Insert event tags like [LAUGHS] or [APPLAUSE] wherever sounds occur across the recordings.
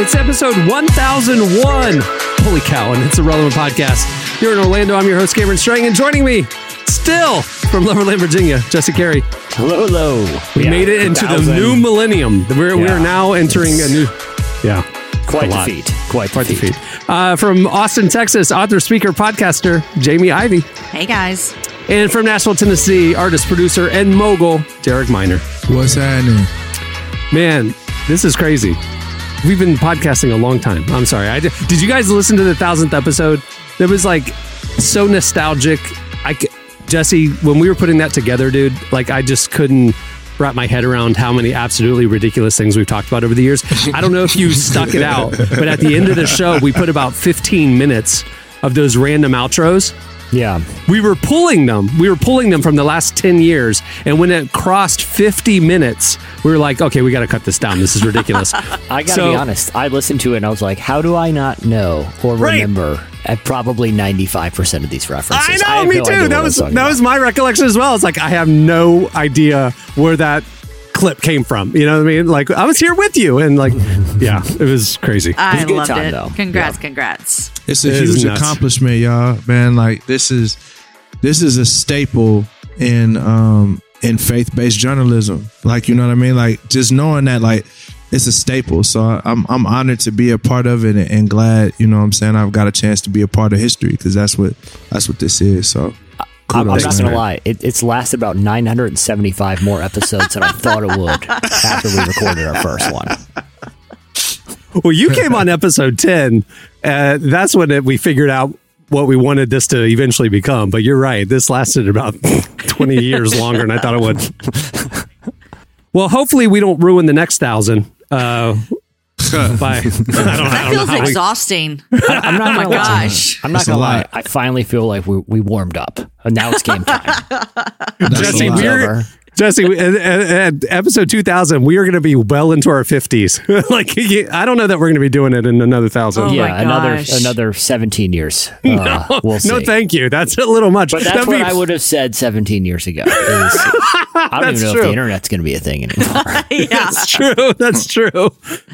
It's episode 1001. Holy cow, and it's a relevant podcast. Here in Orlando, I'm your host, Cameron Strang, and joining me still from Loverland, Virginia, Jesse Carey. Hello, hello. We Yeah, made it into the new millennium. We're, we're now entering a new. Yeah. Quite a the feat. Quite, Quite the the feat. feat. Uh, from Austin, Texas, author, speaker, podcaster, Jamie Ivey. Hey guys. And from Nashville, Tennessee, artist, producer, and mogul, Derek Minor. What's happening? Man, this is crazy. We've been podcasting a long time. I'm sorry. I, did did you guys listen to the thousandth episode? It was like so nostalgic. I, c- Jesse, when we were putting that together, dude, like I just couldn't wrap my head around how many absolutely ridiculous things we've talked about over the years. I don't know if you [LAUGHS] stuck it out, but at the end of the show, we put about 15 minutes of those random outros Yeah. we were pulling them. We were pulling them from the last 10 years. And when it crossed 50 minutes, we were like, okay, we got to cut this down. This is ridiculous. [LAUGHS] I gotta So- be honest. I listened to it and I was like, how do I not know or Right. remember at probably 95% of these references? I know, have me no too. That was that about. was my recollection as well. It's like I have no idea where that clip came from. You know what I mean? Like I was here with you, and like, [LAUGHS] yeah, it was crazy. I a good loved time, it. though. Congrats, congrats. It's a It is huge accomplishment, y'all. Man, like this is this is a staple in um in faith based journalism. Like you know what I mean? Like just knowing that like it's a staple. So I- I'm I'm honored to be a part of it and, and glad, you know what I'm saying, I've got a chance to be a part of history because that's what that's what this is. So I'm, I'm not gonna lie. It, it's lasted about 975 more episodes than I thought it would after we recorded our first one. Well, you came on episode 10. Uh, that's when it, we figured out what we wanted this to eventually become. But you're right. This lasted about [LAUGHS] 20 years longer than I thought it would. Well, hopefully we don't ruin the next thousand. Uh, [LAUGHS] by [LAUGHS] I don't, I That don't know feels how we- exhausting. [LAUGHS] I'm not Oh my gonna lie. gosh. I'm not That's gonna lie. lot. I finally feel like we, we warmed up. And now it's game time. that's Jesse, a we're- we're over. Jesse. At, at- at episode two thousand, we are going to be well into our fifties. [LAUGHS] like, I don't know that we're going to be doing it in another thousand. Oh yeah, another another 17 years. [LAUGHS] Uh, we'll see. no, thank you. That's a little much. But that's That'd what be- I would have said 17 years ago. [LAUGHS] is- I don't even know true. if the internet's going to be a thing anymore. yeah. That's true. That's true.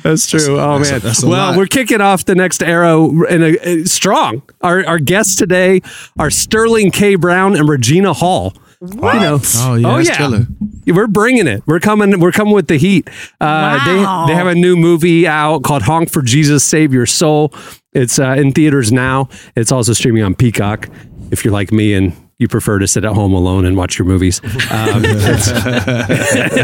That's true. Oh that's a- man. that's a well, lot. we're kicking off the next arrow in a, a- strong. Our our guests today are Sterling K. Brown and Regina Hall. What? You know, Oh, yeah, that's killer. We're bringing it. We're coming. We're coming with the heat. Uh, Wow. They they have a new movie out called "Honk for Jesus, Save Your Soul." It's uh, in theaters now. It's also streaming on Peacock. If you're like me and you prefer to sit at home alone and watch your movies, um, [LAUGHS] it's,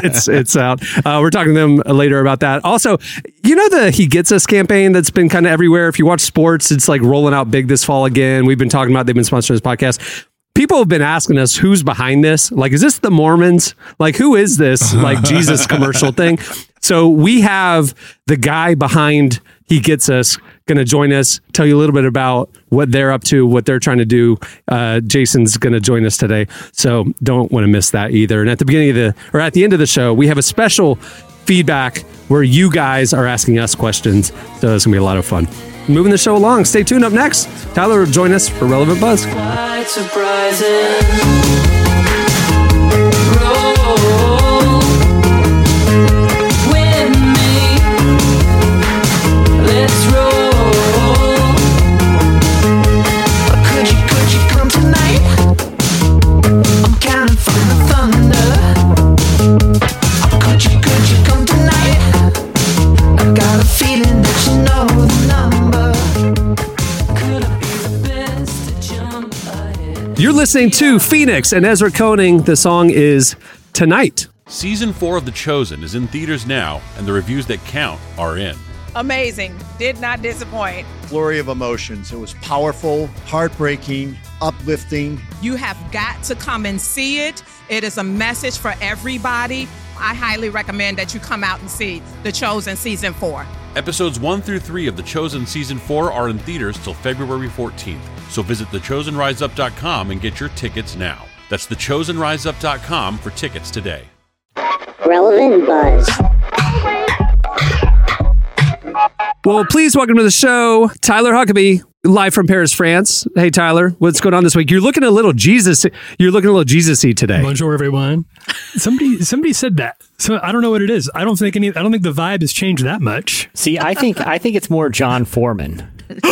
it's it's out. Uh, we're talking to them later about that. Also, you know the "He Gets Us" campaign that's been kind of everywhere. If you watch sports, it's like rolling out big this fall again. We've been talking about. They've been sponsoring this podcast people have been asking us who's behind this. Like, is this the Mormons? Like, who is this like Jesus [LAUGHS] commercial thing? So we have the guy behind He Gets Us going to join us, tell you a little bit about what they're up to, what they're trying to do. Uh, Jason's going to join us today. So don't want to miss that either. And at the beginning of the, or at the end of the show, we have a special feedback where you guys are asking us questions. So it's going to be a lot of fun. Moving the show along. Stay tuned up next. Tyler will join us for Relevant Buzz. Listening to Phoenix and Ezra Koenig. The song is Tonight. Season 4 of The Chosen is in theaters now, and the reviews that count are in. amazing. Did not disappoint. flurry of emotions. It was powerful, heartbreaking, uplifting. You have got to come and see it. It is a message for everybody. I highly recommend that you come out and see The Chosen Season 4. Episodes 1 through 3 of The Chosen Season 4 are in theaters till February 14th, so visit thechosenriseup.com and get your tickets now. That's thechosenriseup.com for tickets today. Relevant Buzz. Well, please welcome to the show, Tyler Huckabee, live from Paris, France. Hey, Tyler, what's going on this week? You're looking a little Jesus. You're looking a little Jesus-y today. Bonjour, everyone. Somebody, somebody said that. So I don't know what it is. I don't think any. I don't think the vibe has changed that much. See, I think I think it's more Jon Foreman. [GASPS]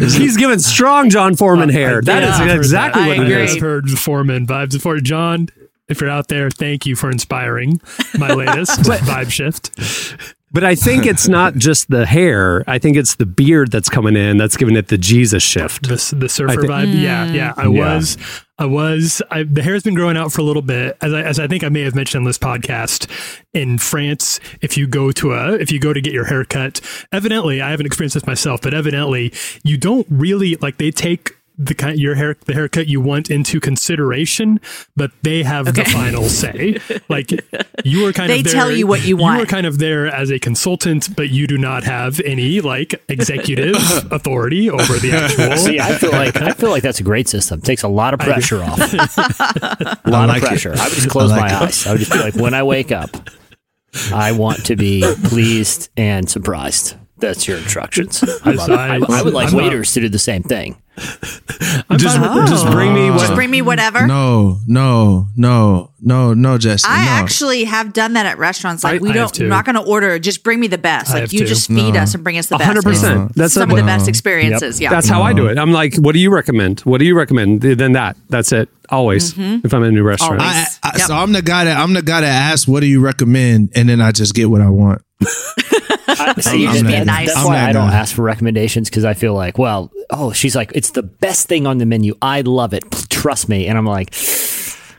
He's giving strong Jon Foreman hair. That is I've heard exactly that. what I it is. have heard the Foreman vibes before. John, if you're out there, thank you for inspiring my latest [LAUGHS] vibe shift. But I think [LAUGHS] it's not just the hair. I think it's the beard that's coming in that's giving it the Jesus shift. The, the surfer I thi- vibe. Yeah, yeah. Mm. I Yeah. was, I was. I, the hair's been growing out for a little bit, as I, as I think I may have mentioned on this podcast. In France, if you go to a, if you go to get your hair cut, evidently, I haven't experienced this myself, but evidently, you don't really like they take. The kind your hair, the haircut you want into consideration, but they have the final say. [LAUGHS] Like you are kind They of there, tell you what you want. You are kind of there as a consultant, but you do not have any like executive [COUGHS] authority over the actual. [LAUGHS] See, I feel like I feel like that's a great system. Takes a lot of pressure off. [LAUGHS] a lot like of it. pressure. I would just close like my it. eyes. I would just be like, when I wake up, I want to be pleased and surprised. That's your instructions. [LAUGHS] I, love it. I, I would like I'm not- waiters to do the same thing. Just, just bring me what. Just bring me whatever. No, no, no, no, no, Jesse. I no. actually have done that at restaurants. Like I- we I don't, too. we're not going to order. Just bring me the best. I Like you too. just feed No. us and bring us the best. hundred percent. That's some a- of the best Wow. experiences. Yeah, That's how I do it. I'm like, what do you recommend? What do you recommend? Then that. That's it. Always. Mm-hmm. If I'm in a new restaurant. I, I, Yep. So I'm the guy that I'm the guy that asks, "What do you recommend?" And then I just get what I want. [LAUGHS] I, see, You're just that- being nice. That's I'm why I don't ask for recommendations because I feel like, well, oh, she's like, it's the best thing on the menu. I love it. Trust me. And I'm like,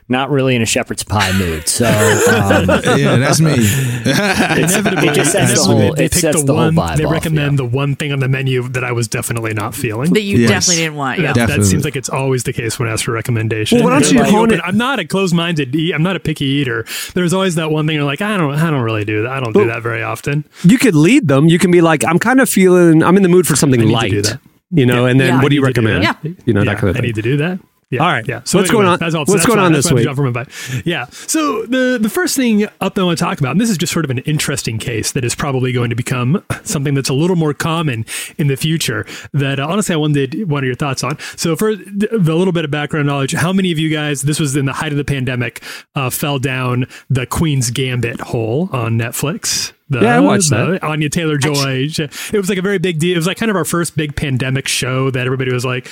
not really in a shepherd's pie mood. So [LAUGHS] um, yeah, that's me. Inevitably, It just sets the whole- they it pick sets the, the whole one. vibe they off, recommend the one thing on the menu that I was definitely not feeling. that you Yes. definitely didn't want. Yeah, That, that seems like it's always the case when asked for recommendation. Well, why don't you like, hone it- I'm not a closed-minded. Eat, I'm not a picky eater. There's always that one thing you're like, I don't, I don't really do that. I don't do that very often. you could lead them. You can be like, I'm kind of feeling, I'm in the mood for something I light. that. You know, Yeah. and then Yeah. what do you I do recommend? that. You know, Yeah, that kind of thing. I need to do that. Yeah. All right. Yeah. So What's anyway, going on- That's all, what's that's going why- on that's this week? by. Yeah. So the the first thing up that I want to talk about, and this is just sort of an interesting case that is probably going to become something that's a little more common in the future. That uh, honestly, I wanted one of your thoughts on. So for the little bit of background knowledge, how many of you guys? This was in the height of the pandemic. Uh, fell down the Queen's Gambit hole on Netflix. The, Yeah, I watched the Anya Taylor Joy. It was like a very big deal. It was like kind of our first big pandemic show that everybody was like,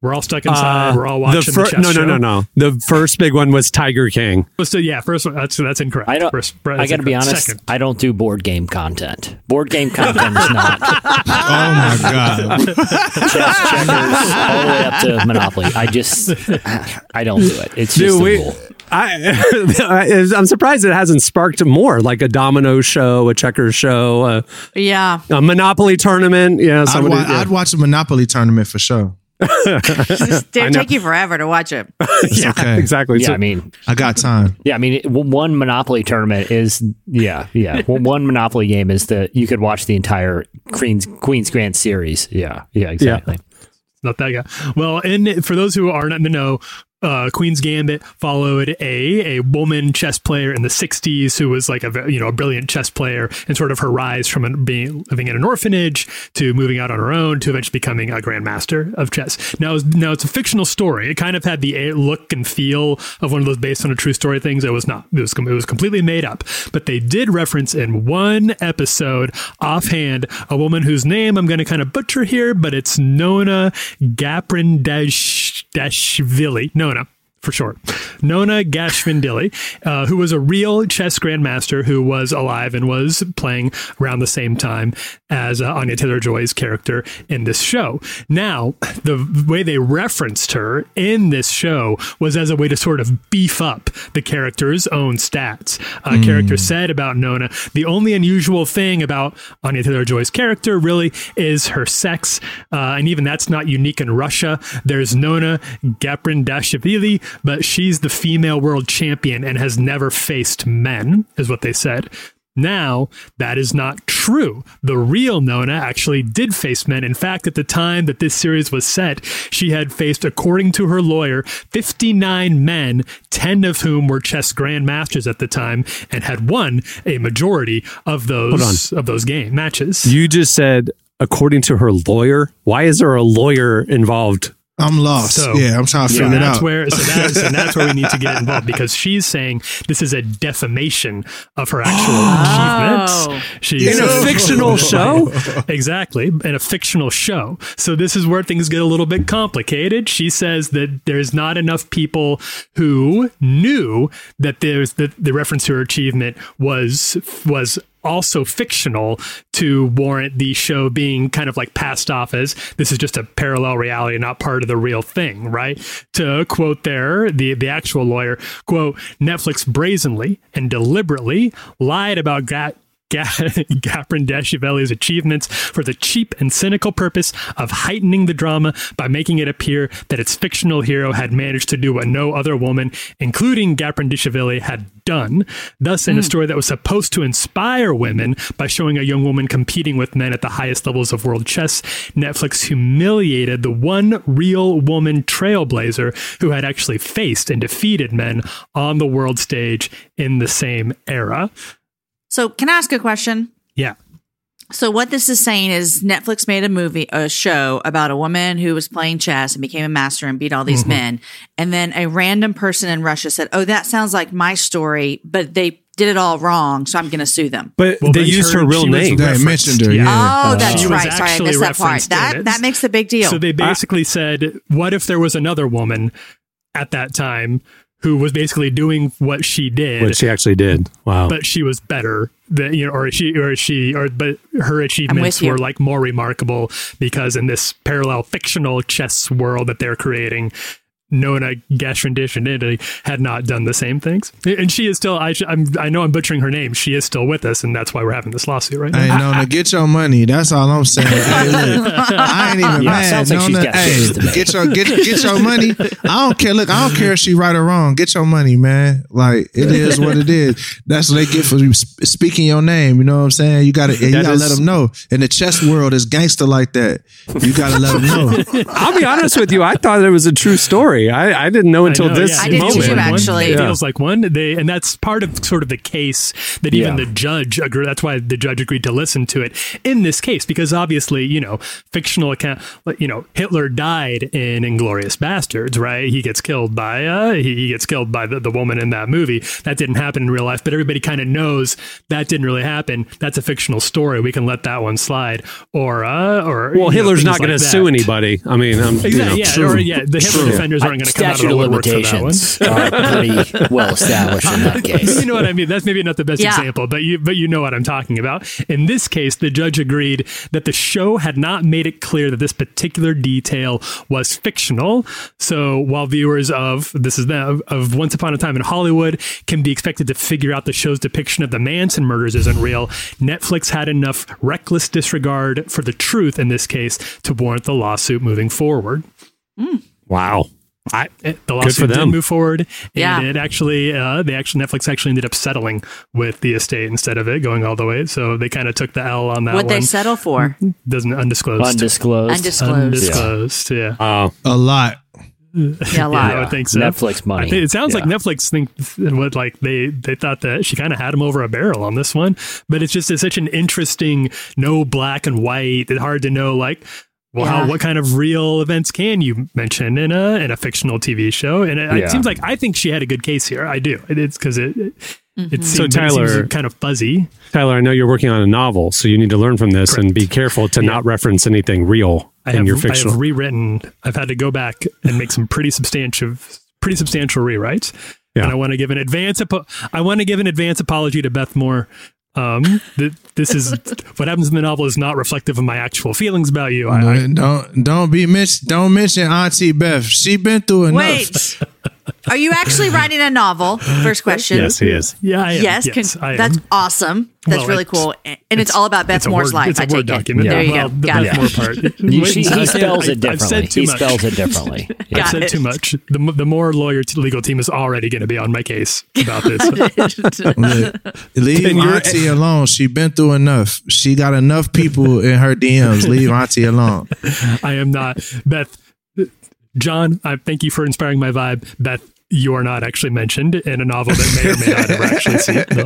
we're all stuck inside. Uh, we're all watching the, fir- chess no, no, show. no, no. The first big one was Tiger King. So yeah, first one. That's that's incorrect. I don't. First, I got to be honest. Second, I don't do board game content. Board game content is not [LAUGHS] [LAUGHS] oh my god. chess, checkers, all the way up to Monopoly. I just, I don't do it. It's just Dude, we, rule. I, [LAUGHS] I'm surprised it hasn't sparked more, like a domino show, a checkers show, a, yeah. a Monopoly tournament. Yeah, I'd, wa- yeah. I'd watch a Monopoly tournament for sure. Just, [LAUGHS] I it'd know. take you forever to watch it. [LAUGHS] yeah, okay. exactly. Yeah, So- I mean, I got time. yeah, I mean, it- one Monopoly tournament is, yeah, yeah. [LAUGHS] Well, one Monopoly game is that you could watch the entire Queen's Queen's Grand Series. Yeah, yeah, exactly. not that guy. Well, and for those who aren't in the know, uh, Queen's Gambit followed a a woman chess player in the '60s who was like a you know a brilliant chess player, and sort of her rise from an, being living in an orphanage to moving out on her own to eventually becoming a grandmaster of chess. Now, now it's a fictional story. It kind of had the look and feel of one of those based on a true story things. It was not. It was it was completely made up. But they did reference in one episode offhand a woman whose name I'm going to kind of butcher here, but it's Nona Gaprindashvili. Nona. For short, Nona Gashvindili, uh, who was a real chess grandmaster who was alive and was playing around the same time as uh, Anya Taylor Joy's character in this show. Now, the way they referenced her in this show was as a way to sort of beef up the character's own stats. Uh, Character said about Nona, the only unusual thing about Anya Taylor Joy's character really is her sex, uh, and even that's not unique in Russia. There's Nona Gaprindashvili, but she's the female world champion and has never faced men, is what they said. Now, that is not true. The real Nona actually did face men. In fact, at the time that this series was set, she had faced, according to her lawyer, 59 men, 10 of whom were chess grandmasters at the time, and had won a majority of those of those game matches. You just said, according to her lawyer. Why is there a lawyer involved? I'm lost. So- yeah, I'm trying to So figure it that's out. where so that's, and that's where we need to get [LAUGHS] involved because she's saying this is a defamation of her actual oh. achievements. She's In a fictional show? [LAUGHS] exactly, in a fictional show. So this is where things get a little bit complicated. She says that there's not enough people who knew that there's that the reference to her achievement was was also fictional to warrant the show being kind of like passed off as this is just a parallel reality, not part of the real thing, right? To quote there, the the actual lawyer, quote, Netflix brazenly and deliberately lied about Gat Ga- [LAUGHS] Gaprin Dashivelli's achievements for the cheap and cynical purpose of heightening the drama by making it appear that its fictional hero had managed to do what no other woman, including Gaprin Dashivelli, had done. Thus, in a hmm. story that was supposed to inspire women by showing a young woman competing with men at the highest levels of world chess, Netflix humiliated the one real woman trailblazer who had actually faced and defeated men on the world stage in the same era. So, can I ask a question? Yeah. So, what this is saying is Netflix made a movie, a show about a woman who was playing chess and became a master and beat all these Mm-hmm. men. And then a random person in Russia said, Oh, that sounds like my story, but they did it all wrong. So I'm going to sue them. But Well, they they used her heard real name. They mentioned her, Yeah. yeah. Oh, that's She was right. Sorry, I missed that part. That that makes a big deal. So they basically said, what if there was another woman at that time who was basically doing what she did, What she actually did. Wow. but she was better than you know, or she or she or but her achievements were like more remarkable because in this parallel fictional chess world that they're creating. Nona Gashrandish in Italy had not done the same things, and she is still. I, I'm, I know I'm butchering her name. She is still with us, and that's why we're having this lawsuit right now. Hey, Nona, get your money. That's all I'm saying. Hey, look, I ain't even [LAUGHS] Yeah, mad. sounds like she's Nona, got hey, shit to make. get your get get your money. I don't care. Look, I don't care if she right or wrong. Get your money, man. Like it is what it is. That's what they get for speaking your name. You know what I'm saying? You gotta you gotta is- let them know. In the chess world, it's gangster like that. You gotta let them know. [LAUGHS] I'll be honest with you. I thought it was a true story. I, I didn't know until I know, this yeah. I did moment. too, One- actually. It Yeah. feels like one. They and that's part of sort of the case that even Yeah. the judge agreed. That's why the judge agreed to listen to it in this case because obviously you know fictional account. You know Hitler died in Inglourious Basterds, right? He gets killed by uh he, he gets killed by the, the woman in that movie. That didn't happen in real life, but everybody kind of knows that didn't really happen. That's a fictional story. We can let that one slide. Or uh or Well, Hitler's things not going like to sue anybody. I mean, I'm, you know, Exactly. yeah, or yeah, the Hitler defenders aren't going to come out of Statute the of woodwork for that one. limitations are pretty well established in that [LAUGHS] case. you know what I mean? That's maybe not the best Yeah. example, but you but you know what I'm talking about. In this case, the judge agreed that the show had not made it clear that this particular detail was fictional. So while viewers of this is the of Once Upon a Time in Hollywood can be expected to figure out the show's depiction of the Manson murders isn't real, Netflix had enough reckless disregard for the truth in this case to warrant the lawsuit moving forward. wow. I, It- the for lawsuit did them. move forward, and Yeah. it actually, uh, they actually Netflix actually ended up settling with the estate instead of it going all the way. So they kind of took the L on that what they settle for? Doesn't undisclosed. Undisclosed. Undisclosed. Undisclosed. Yeah. uh, A lot. Yeah, a [LAUGHS] Yeah, lot. I think so. Netflix money. I think it sounds Yeah. like Netflix think what like they they thought that she kind of had him over a barrel on this one, but it's just it's such an interesting no black and white. It's hard to know like. Well, Yeah. how, what kind of real events can you mention in a in a fictional TV show? And it, Yeah. it seems like I think she had a good case here. I do. It's because it it, Mm-hmm. it, So seems, it seems kind of fuzzy. Tyler, I know you're working on a novel, so you need to learn from this and be careful to not reference anything real I in have, your I fictional. have rewritten. I've had to go back and make some pretty substantial, pretty substantial rewrites. Yeah. And I want to give an advance. apo- I want to give an advance apology to Beth Moore. Um, th- this is what happens in the novel is not reflective of my actual feelings about you. I, I, don't don't be miss don't mention Auntie Beth. She been through enough. Wait. [LAUGHS] Are you actually writing a novel? First question. Yes, he is. Yeah, I am. Yes, Yes, con- I am. that's awesome. That's Well, really cool, and and it's, all about Beth Moore's Word- life. It's a I Word take document. it. There you well, go. The Got Beth it. Moore part. [LAUGHS] You- Wait, he, he spells it differently. He much. spells it differently. I've said it. too much. The, m- the Moore lawyer t- legal team is already going to be on my case about this. [LAUGHS] Look, leave Then Auntie alone. She's been through enough. She got enough people in her DMs. Leave Auntie alone. [LAUGHS] I am not Beth. John, I thank you for inspiring my vibe. Beth, you are not actually mentioned in a novel that may or may not ever actually see it. [LAUGHS]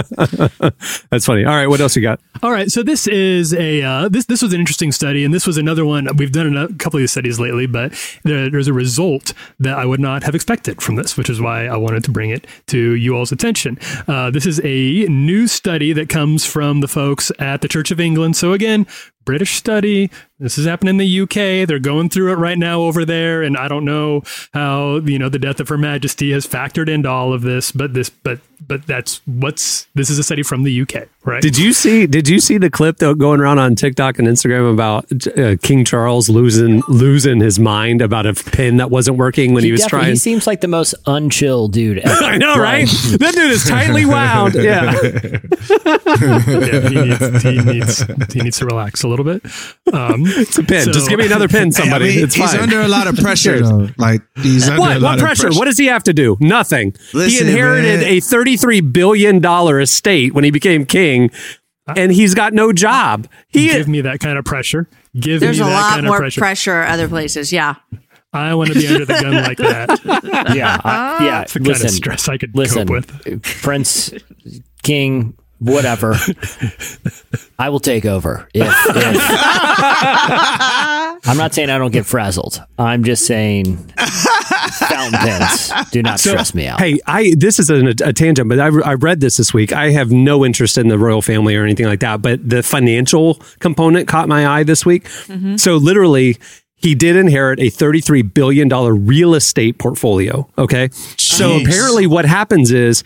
No. That's funny. All right, what else you got? All right, so this is a uh, this this was an interesting study, and this was another one we've done a couple of these studies lately, but there, there's a result that I would not have expected from this, which is why I wanted to bring it to you all's attention. Uh, this is a new study that comes from the folks at the Church of England. So again, British study. This is happening in the UK. They're going through it right now over there, and I don't know how you know the death of Her Majesty has factored into all of this, but this, but but that's what's this is a study from the UK, right? Did you see? Did you see the clip though going around on TikTok and Instagram about uh, King Charles losing losing his mind about a pin that wasn't working when he, was definitely- trying? He seems like the most unchill dude [LAUGHS] ever. I know, right? That dude is tightly wound. Yeah. [LAUGHS] yeah, he needs, he needs he needs to relax a little bit. Um, It's a pen. so- Just give me another pen, Hey, [LAUGHS] I somebody. mean, it's he's fine. under a lot of pressure. Like he's under a what? lot What of pressure? What does he have to do? Nothing. he inherited man. a thirty-three billion dollar estate when he became king, and he's got no job. He give me that kind of pressure. Give There's me a that lot kind more of pressure. pressure other places. Yeah. I want to be under the gun like that. [LAUGHS] yeah, I, yeah. It's the kind of stress I could listen, cope with. Prince, King, whatever. I will take over. If, if- [LAUGHS] I'm not saying I don't get frazzled. I'm just saying fountain pens do not [LAUGHS] So, stress me out. Hey, I this is a, a tangent, but I, I read this this week. I have no interest in the royal family or anything like that, but the financial component caught my eye this week. Mm-hmm. So literally. He did inherit a $33 billion real estate portfolio. Okay. So apparently, what happens is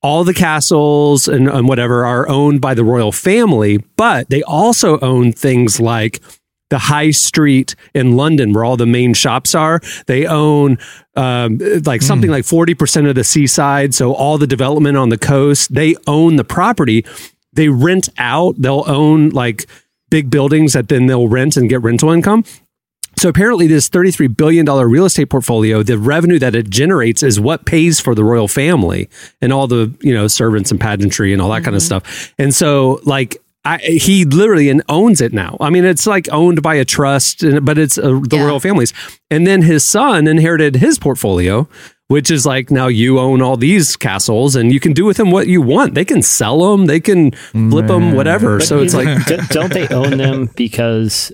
all the castles and, and whatever are owned by the royal family, but they also own things like the high street in London, where all the main shops are. They own um, like something like 40% of the seaside. So all the development on the coast, they own the property. They rent out, they'll own like big buildings that then they'll rent and get rental income. So apparently, this $33 billion real estate portfolio, the revenue that it generates is what pays for the royal family and all the, you know, servants and pageantry and all that kind of stuff. And so, like, I, he literally owns it now. I mean, it's like owned by a trust, but it's uh, the Yeah. royal families. And then his son inherited his portfolio, which is like now you own all these castles and you can do with them what you want. They can sell them, they can flip them, whatever. But so it's like, don't they own them because?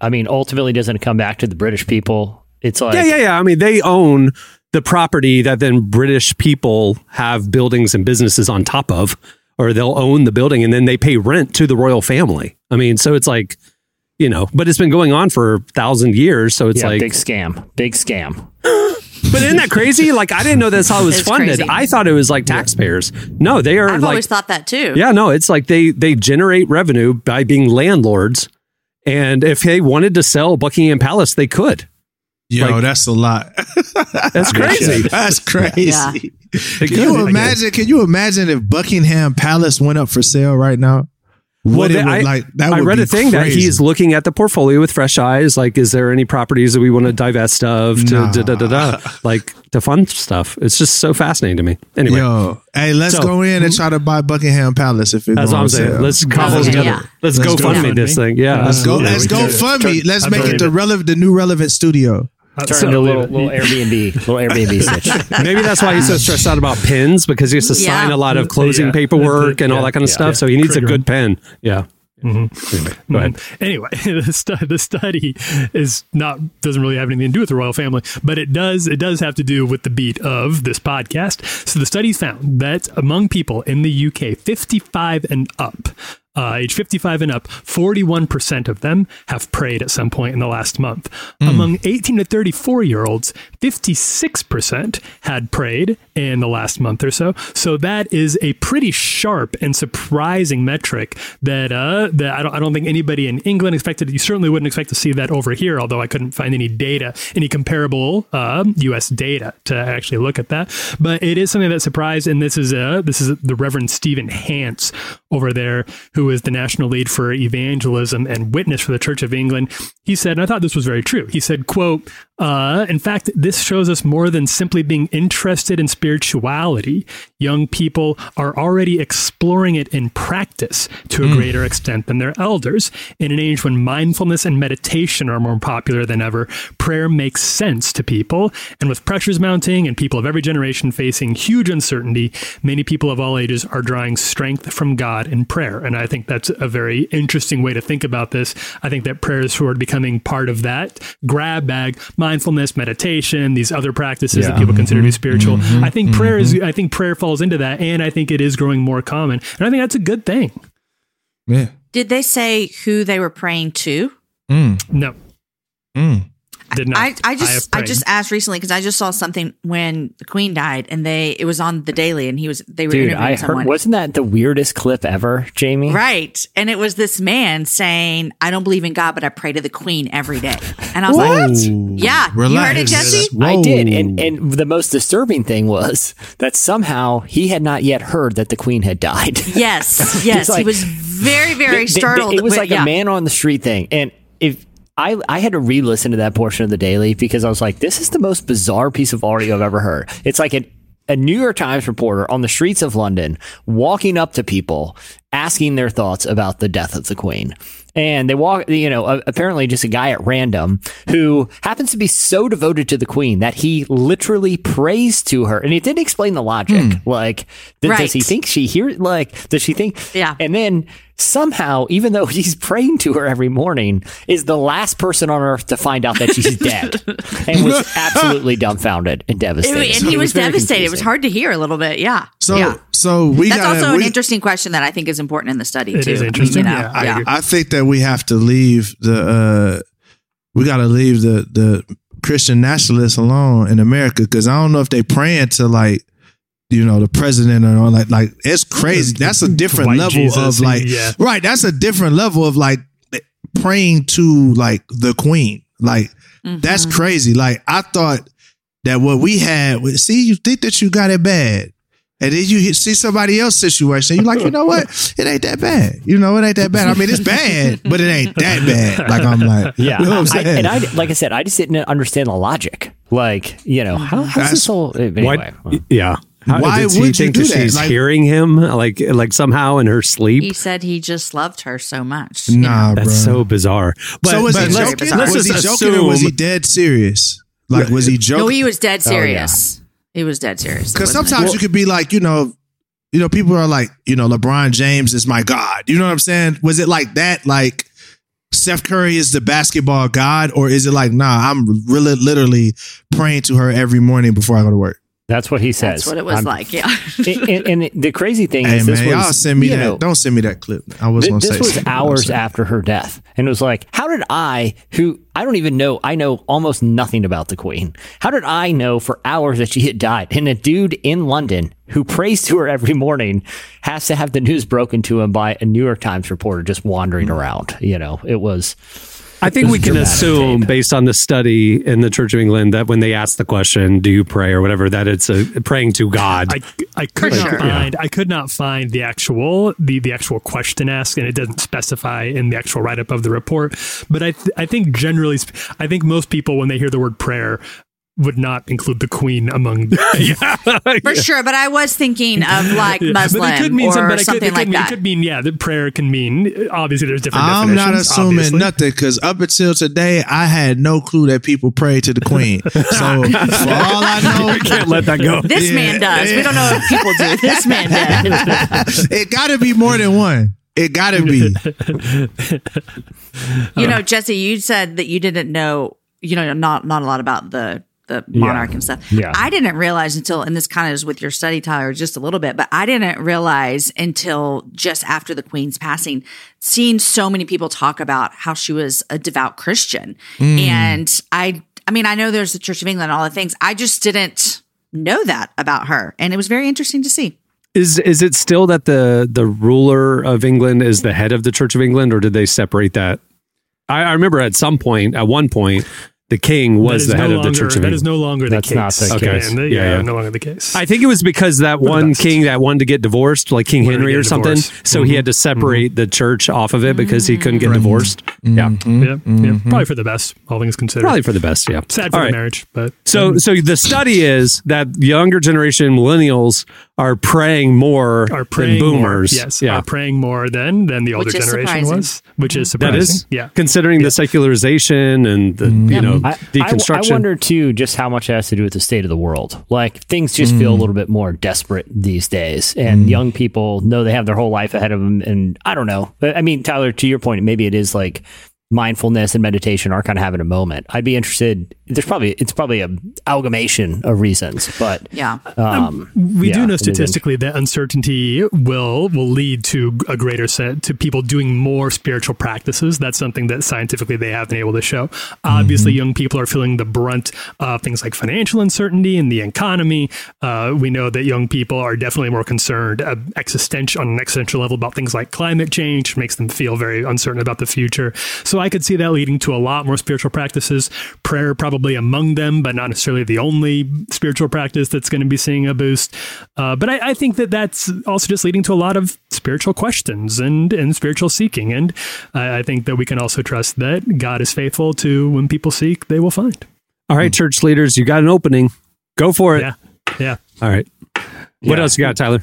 I mean, ultimately, doesn't it come back to the British people? It's like yeah, yeah, yeah. I mean, they own the property that then British people have buildings and businesses on top of, or they'll own the building and then they pay rent to the royal family. I mean, so it's like, you know, but it's been going on for a thousand years. So it's yeah, like, big scam, big scam. [GASPS] but isn't that crazy? Like, I didn't know that's how it was It's funded. crazy. I thought it was like taxpayers. No, they are I've like, always thought that too. yeah, no, it's like they they generate revenue by being landlords, and if they wanted to sell Buckingham Palace, they could. Yo, Like- that's a lot. [LAUGHS] That's crazy. That's crazy. Yeah. Can you imagine? Can you imagine if Buckingham Palace went up for sale right now? What it they- would I, like? That I would read be a thing that he's looking at the portfolio with fresh eyes. Like, is there any properties that we want to divest of to Nah. da, da, da, da, like to fund stuff? It's just so fascinating to me. Anyway, Yo, hey, let's So- go in and try to buy Buckingham Palace if it that's goes what on I'm saying. sale. Let's cobble Yeah. together. Yeah. Let's, Let's go go fund me this thing. Yeah, Let's go. Yeah, let's go fund me. Let's make it the relevant, the new relevant studio. Uh, Turn into a little, little Airbnb, little Airbnb [LAUGHS] stitch. Maybe that's why he's so stressed out about pens because he has to Yeah. sign a lot of closing Yeah. paperwork and all that kind of Yeah. stuff. So he needs a good pen. Yeah. Mm-hmm. Anyway, go ahead. Mm-hmm. Anyway, [LAUGHS] the, stu- the study is not doesn't really have anything to do with the royal family, but it does it does have to do with the beat of this podcast. So the studies found that among people in the UK, 55 and up, uh, age 55 and up, 41% of them have prayed at some point in the last month. Hmm. Among 18 to 34 year olds, 56% had prayed in the last month or so. So that is a pretty sharp and surprising metric that uh, that I don't, I don't think anybody in England expected. You certainly wouldn't expect to see that over here, although I couldn't find any data, any comparable uh, U.S. data to actually look at that. But it is something that surprised, and this is uh, this is the Reverend Stephen Hance over there, who is the national lead for evangelism and witness for the Church of England. He said, and I thought this was very true. He said, "quote uh, In fact, this shows us more than simply being interested in spirituality. Young people are already exploring it in practice to a greater extent than their elders. In an age when mindfulness and meditation are more popular than ever, prayer makes sense to people. And with pressures mounting and people of every generation facing huge uncertainty, many people of all ages are drawing strength from God in prayer. And I think that's a very interesting way to think about this. I think that prayer is sort of becoming part of that grab bag, mindfulness, meditation, these other practices that Yeah. people consider to be spiritual. Mhm. I think prayer is, I think prayer falls into that. And I think it is growing more common. And I think that's a good thing. Yeah. Did they say who they were praying to? Mm. No. Mm. Did not. I, I just I, prayed. just asked recently because I just saw something when the Queen died and they it was on the Daily and he was they were Dude, interviewing I someone. heard. Wasn't that the weirdest clip ever, Jamie? Right. And it was this man saying, I don't believe in God, but I pray to the Queen every day. And I was Whoa. like, Yeah. You heard it, Relax. Jesse? I did, and and the most disturbing thing was that somehow he had not yet heard that the queen had died. [LAUGHS] Yes. Yes. like- he was very, very Th- th- startled. It was like yeah. a man on the street thing, and if. I, I had to re-listen to that portion of the daily because I was like, this is the most bizarre piece of audio I've ever heard. It's like an, a New York Times reporter on the streets of London walking up to people, asking their thoughts about the death of the Queen. And they walk, you know, apparently just a guy at random who happens to be so devoted to the Queen that he literally prays to her. And he didn't explain the logic. Hmm. Like, th- Right. does he think she hears, Like, does she think? Yeah. And then somehow, even though he's praying to her every morning, is the last person on earth to find out that she's dead, [LAUGHS] and was absolutely dumbfounded and It- devastated. and he It was, very devastated. It was hard to hear a little bit. Yeah. So yeah. so we That's gotta also we, an interesting question that I think is important in the study It too. is I mean, interesting. you know, Yeah, I yeah. I think that we have to leave the uh we got to leave the the Christian nationalists alone in America because I don't know if they praying to like you know the president or like like it's crazy. That's a different White level Jesus, of like yeah. right. That's a different level of like praying to like the queen. Like that's Mm-hmm. crazy. Like I thought that what we had. was- See, you think that you got it bad. And then you see somebody else's situation. You're like, you know what? It ain't that bad. You know, it ain't that bad. I mean, it's bad, but it ain't that bad. Like I'm like, Yeah, you know what I'm I, and I, like I said, I just didn't understand the logic. Like, you know, how, how's this whole uh, anyway? Why, yeah. How, Why does would you think do that that? she's Like- hearing him like like somehow in her sleep? He said he just loved her so much. you know. nah, bro. That's so bizarre. But, so was but he let's, joking? let's was he just joking or was he dead serious? Like, was he joking? No, he was dead Oh, yeah. He was dead serious. Because sometimes you could be like, you know, you know, people are like, you know, LeBron James is my god. You know what I'm saying? Was it like that? Like Steph Curry is the basketball god, or is it like, nah, I'm really literally praying to her every morning before I go to work? That's what he says. That's what it was I'm- like. Yeah. [LAUGHS] and, and- and the crazy thing Hey is, this man, was y'all send me you that. know, Don't send me that clip. I was Th- gonna this say was something. hours after her death and it was like how did i who i don't even know i know almost nothing about the queen how did i know for hours that she had died and a dude in london who prays to her every morning has to have the news broken to him by a new york times reporter just wandering mm. around you know it was I think we can dramatic assume, tape. based on the study in the Church of England, that when they ask the question, "Do you pray?" or whatever, that it's a praying to God. I, I could For not sure. find I could not find the actual the, the actual question asked, and it doesn't specify in the actual write up of the report. But I th- I think generally, I think most people when they hear the word prayer would not include the Queen among. them. [LAUGHS] yeah, For sure. But I was thinking of like Yeah. Muslim but it could mean or some, could, something it could like mean, that. It could mean yeah, the prayer can mean uh, obviously there's different. I'm not assuming obviously. nothing because up until today, I had no clue that people pray to the queen. So [LAUGHS] for all I know, we can't let that go. this Yeah. man does. We don't know if people do. [LAUGHS] This man does. it got to be more than one. It got to be. You know, Jesse, you said that you didn't know, you know, not not a lot about the the monarch and stuff. Yeah. I didn't realize until, and this kind of is with your study, Tyler, just a little bit, but I didn't realize until just after the Queen's passing, seeing so many people talk about how she was a devout Christian. Mm. And I, I mean, I know there's the Church of England, and all the things. I just didn't know that about her, and it was very interesting to see. Is is it still that the the ruler of England is the head of the Church of England, or did they separate that? I, I remember at some point, at one point, the king was is the head no of the longer- Church of England. is no longer the That's case. not the Okay. And, uh, Yeah, yeah, yeah. no longer the case. I think it was because that the one king that wanted to get divorced, like King Henry or something, divorced. so he had to mm-hmm. separate the church off of it because he couldn't get divorced. Mm-hmm. Mm-hmm. Yeah, yeah, yeah, probably for the best, all things considered. probably for the best. Yeah, sad for All the right. marriage, but So, so the study is that younger generation millennials are praying more are praying than more, boomers. yes, yeah, are praying more than than the older generation surprising. was, which is surprising. is yeah. Considering the secularization and the you know Um, I, I, deconstruction. I wonder too just how much it has to do with the state of the world. Like things just feel a mm. little bit more desperate these days, and mm. young people know they have their whole life ahead of them. And I don't know. I mean, Tyler, to your point, maybe it is like mindfulness and meditation are kind of having a moment. I'd be interested. There's probably it's probably a amalgamation of reasons, but Yeah. um, We yeah, do know statistically that uncertainty will will lead to a greater set to people doing more spiritual practices. That's something that scientifically they have been able to show. Obviously, young people are feeling the brunt of things like financial uncertainty and the economy. Uh, we know that young people are definitely more concerned uh, existential on an existential level about things like climate change, which makes them feel very uncertain about the future. So I could see that leading to a lot more spiritual practices. Prayer probably among them, but not necessarily the only spiritual practice that's going to be seeing a boost. Uh, but I, I think that that's also just leading to a lot of spiritual questions and and spiritual seeking. And I, I think that we can also trust that God is faithful to when people seek, they will find. All right, church leaders, you got an opening. Go for it. Yeah, yeah. All right. What Yeah. else you got, Tyler?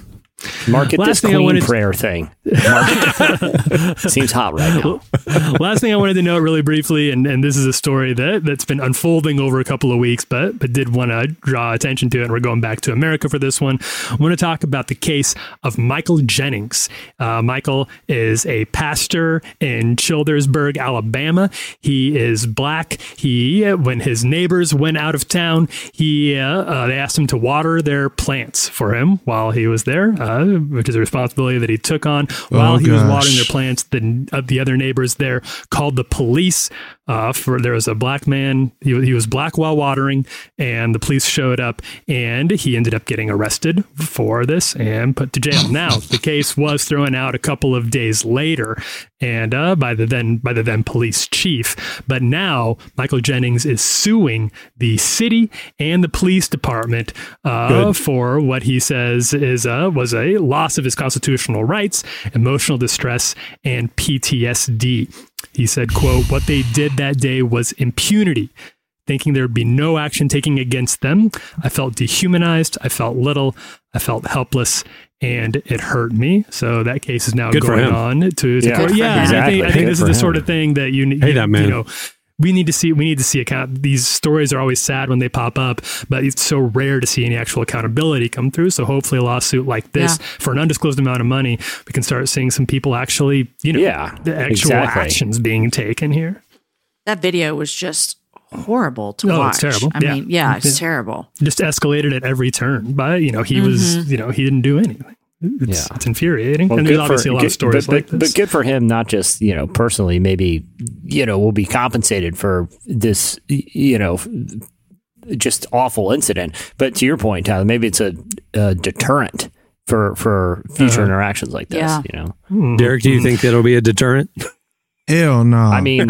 market Last this thing I queen wanted to- prayer thing. [LAUGHS] Seems hot right now. [LAUGHS] Last thing I wanted to note really briefly, and, and this is a story that, that's been unfolding over a couple of weeks, but but did want to draw attention to it, and we're going back to America for this one. I want to talk about the case of Michael Jennings. Uh, Michael is a pastor in Childersburg, Alabama. He is black. He, when his neighbors went out of town, he uh, uh, they asked him to water their plants for him while he was there, uh, which is a responsibility that he took on while Oh, he was watering their plants. The uh, the other neighbors there called the police. Uh, for there was a black man. He, he was black while watering, and the police showed up, and he ended up getting arrested for this and put to jail. Now [LAUGHS] the case was thrown out a couple of days later, and uh, by the then by the then police chief. But now Michael Jennings is suing the city and the police department uh, for what he says is uh, was a loss of his constitutional rights, emotional distress, and PTSD. He said, "quote What they did that day was impunity." Thinking there would be no action taken against them, I felt dehumanized. I felt little. I felt helpless, and it hurt me. So that case is now Good going on to, to Yeah. court. Yeah, him. I think, I think this is the him. sort of thing that you, Hey, you, that man. you know we need to see we need to see account these stories are always sad when they pop up but it's so rare to see any actual accountability come through so hopefully a lawsuit like this Yeah. for an undisclosed amount of money we can start seeing some people actually you know Yeah, the actual exactly. actions being taken here That video was just horrible to Oh, watch. it's terrible. I Yeah. mean, yeah, it's Yeah. terrible. just escalated at every turn but you know he Mm-hmm. was you know he didn't do anything it's, Yeah. it's infuriating Well, and there's good obviously for- a lot good- of stories but, like but, this But good for him, not just you know personally. Maybe you know will be compensated for this you know just awful incident. But to your point, Tyler, maybe it's a, a deterrent for for future Uh-huh. interactions like this. Yeah. You know, Mm-hmm. Derek, do you think that'll be a deterrent? [LAUGHS] Hell no. I mean, it,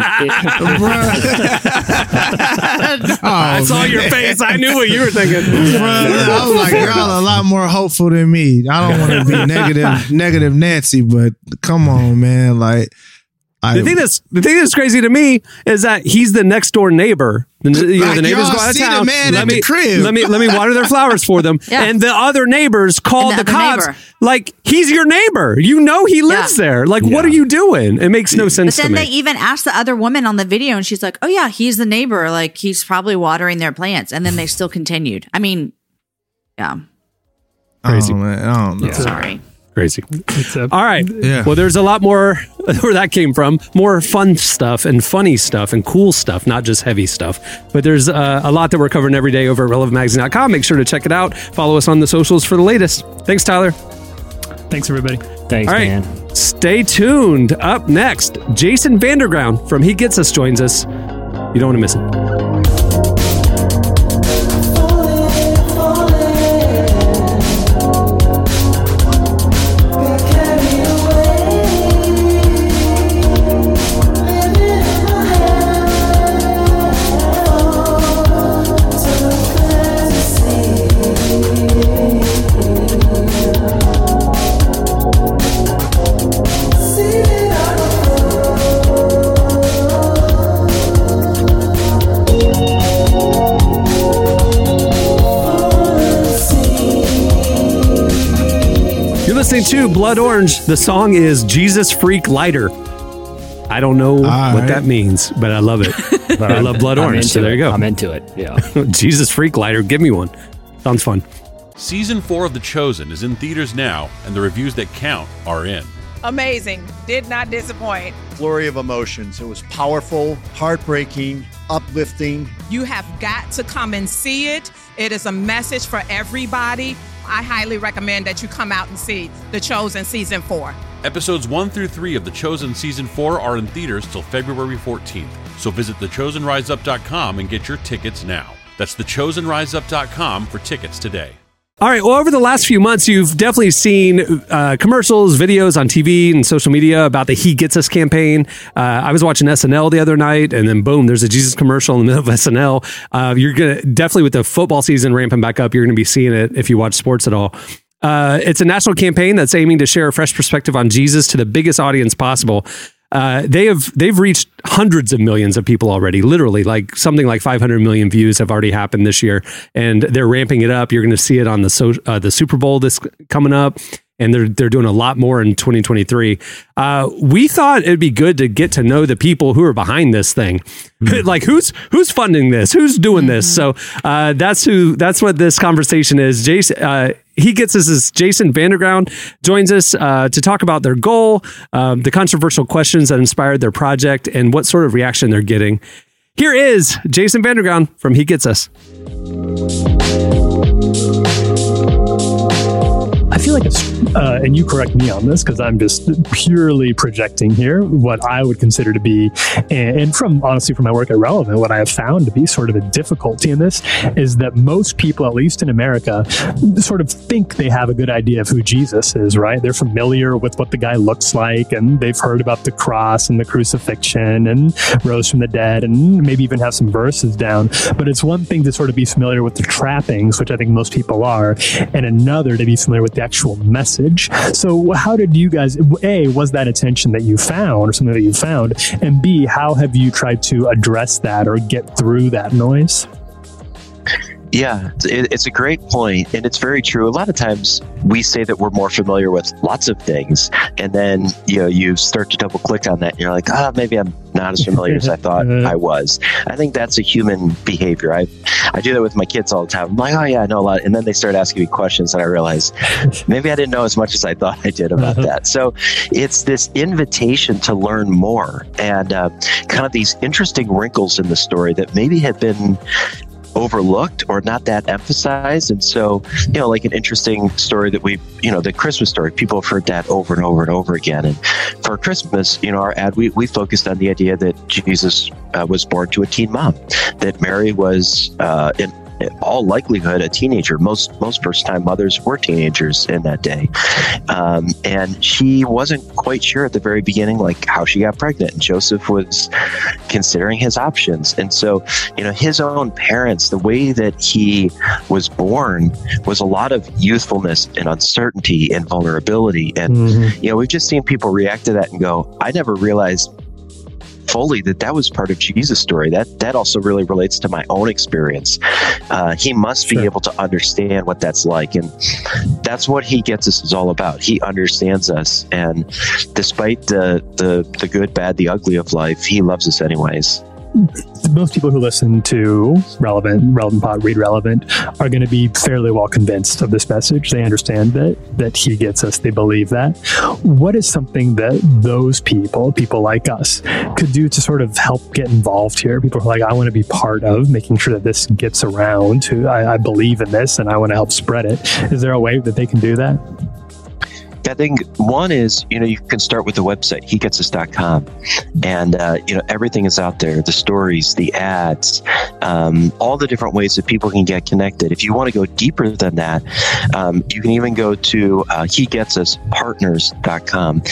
[LAUGHS] [LAUGHS] [LAUGHS] I saw oh, your face. I knew what you were thinking. I was like, y'all a lot more hopeful than me. I don't want to be negative, negative Nancy, but come on, man. Like, I, The thing that's the thing that's crazy to me is that he's the next door neighbor. The, you know, Like, the neighbors go out of town. man let me let me let me water their flowers for them. [LAUGHS] Yeah. And the other neighbors called And the, the cops. neighbor. Like he's your neighbor. You know he lives Yeah. there. Like what are you doing? It makes no But sense to then me. they even asked the other woman on the video, and she's like, "Oh yeah, he's the neighbor. Like he's probably watering their plants." And then they still continued. I mean, yeah, crazy. Oh, man, I don't sorry. Crazy. It's a, All right. Yeah. Well, there's a lot more [LAUGHS] where that came from. More fun stuff and funny stuff and cool stuff, not just heavy stuff. But there's uh, a lot that we're covering every day over at relevantmagazine.com. Make sure to check it out. Follow us on the socials for the latest. Thanks, Tyler. thanks, everybody. Thanks, All right. man. Stay tuned. Up next, Jason Vanderground from He Gets Us joins us. You don't want to miss it. Blood Orange. The song is Jesus Freak Lighter. I don't know what right. that means, but I love it. [LAUGHS] I love Blood Orange, so there you go. I'm into it. Yeah. [LAUGHS] Jesus Freak Lighter. Give me one. Sounds fun. Season 4 of The Chosen is in theaters now, and the reviews that count are in. Amazing. Did not disappoint. Flurry of emotions. It was powerful, heartbreaking, uplifting. You have got to come and see it. It is a message for everybody. I highly recommend that you come out and see The Chosen Season 4. Episodes 1 through 3 of The Chosen Season 4 are in theaters till February 14th, so visit thechosenriseup.com and get your tickets now. That's thechosenriseup.com for tickets today. All right. Well, over the last few months, you've definitely seen uh, commercials, videos on TV and social media about the He Gets Us campaign. Uh, I was watching SNL the other night, and then boom, there's a Jesus commercial in the middle of [LAUGHS] SNL. Uh, you're gonna definitely with the football season ramping back up, you're gonna be seeing it if you watch sports at all. Uh, it's a national campaign that's aiming to share a fresh perspective on Jesus to the biggest audience possible. Uh, they have they've reached hundreds of millions of people already. Literally, like something like 500 million views have already happened this year, and they're ramping it up. You're going to see it on the so, uh, the Super Bowl this coming up, and they're they're doing a lot more in 2023. Uh, we thought it'd be good to get to know the people who are behind this thing, like who's who's funding this, who's doing this. So uh, that's who that's what this conversation is. Jason. He gets us as Jason Vanderground joins us uh, to talk about their goal, um, the controversial questions that inspired their project, and what sort of reaction they're getting. Here is Jason Vanderground from He Gets Us. I feel like it's, uh, and you correct me on this because I'm just purely projecting here what I would consider to be, and, and from honestly from my work at Relevant, what I have found to be sort of a difficulty in this is that most people, at least in America, sort of think they have a good idea of who Jesus is, right? They're familiar with what the guy looks like, and they've heard about the cross and the crucifixion and rose from the dead, and maybe even have some verses down. But it's one thing to sort of be familiar with the trappings, which I think most people are, and another to be familiar with the actual message. So, how did you guys, A, was that attention that you found or something that you found? And B, how have you tried to address that or get through that noise? Yeah, it, it's a great point, and it's very true. A lot of times we say that we're more familiar with lots of things, and then you know you start to double click on that, and you're like, oh, maybe I'm not as familiar as I thought [LAUGHS] I was. I think that's a human behavior. I I do that with my kids all the time. I'm like, oh yeah, I know a lot, and then they start asking me questions, and I realize [LAUGHS] maybe I didn't know as much as I thought I did about that. So it's this invitation to learn more, and uh, kind of these interesting wrinkles in the story that maybe have been overlooked or not that emphasized. And so, you know, like an interesting story that we, you know, the Christmas story, people have heard that over and over and over again. And for Christmas, you know, our ad, we, we focused on the idea that Jesus uh, was born to a teen mom, that Mary was uh, in all likelihood a teenager. Most most first time mothers were teenagers in that day, um, and she wasn't quite sure at the very beginning like how she got pregnant. And Joseph was considering his options, and so you know his own parents, the way that he was born was a lot of youthfulness and uncertainty and vulnerability, and you know we've just seen people react to that and go, I never realized fully that that was part of Jesus' story. That that also really relates to my own experience. Uh, he must be able to understand what that's like, and that's what he gets us is all about. He understands us, and despite the the the good, bad, the ugly of life, he loves us anyways. Most people who listen to relevant, relevant pod, read relevant, are going to be fairly well convinced of this message. They understand that that he gets us. They believe that. What is something that those people, people like us, could do to sort of help get involved here? People are like, I want to be part of making sure that this gets around. To I, I believe in this, and I want to help spread it. Is there a way that they can do that? I think one is, you know, you can start with the website, hegetsus.com. And, uh, you know, everything is out there the stories, the ads, um, all the different ways that people can get connected. If you want to go deeper than that, um, you can even go to uh, hegetsuspartners.com.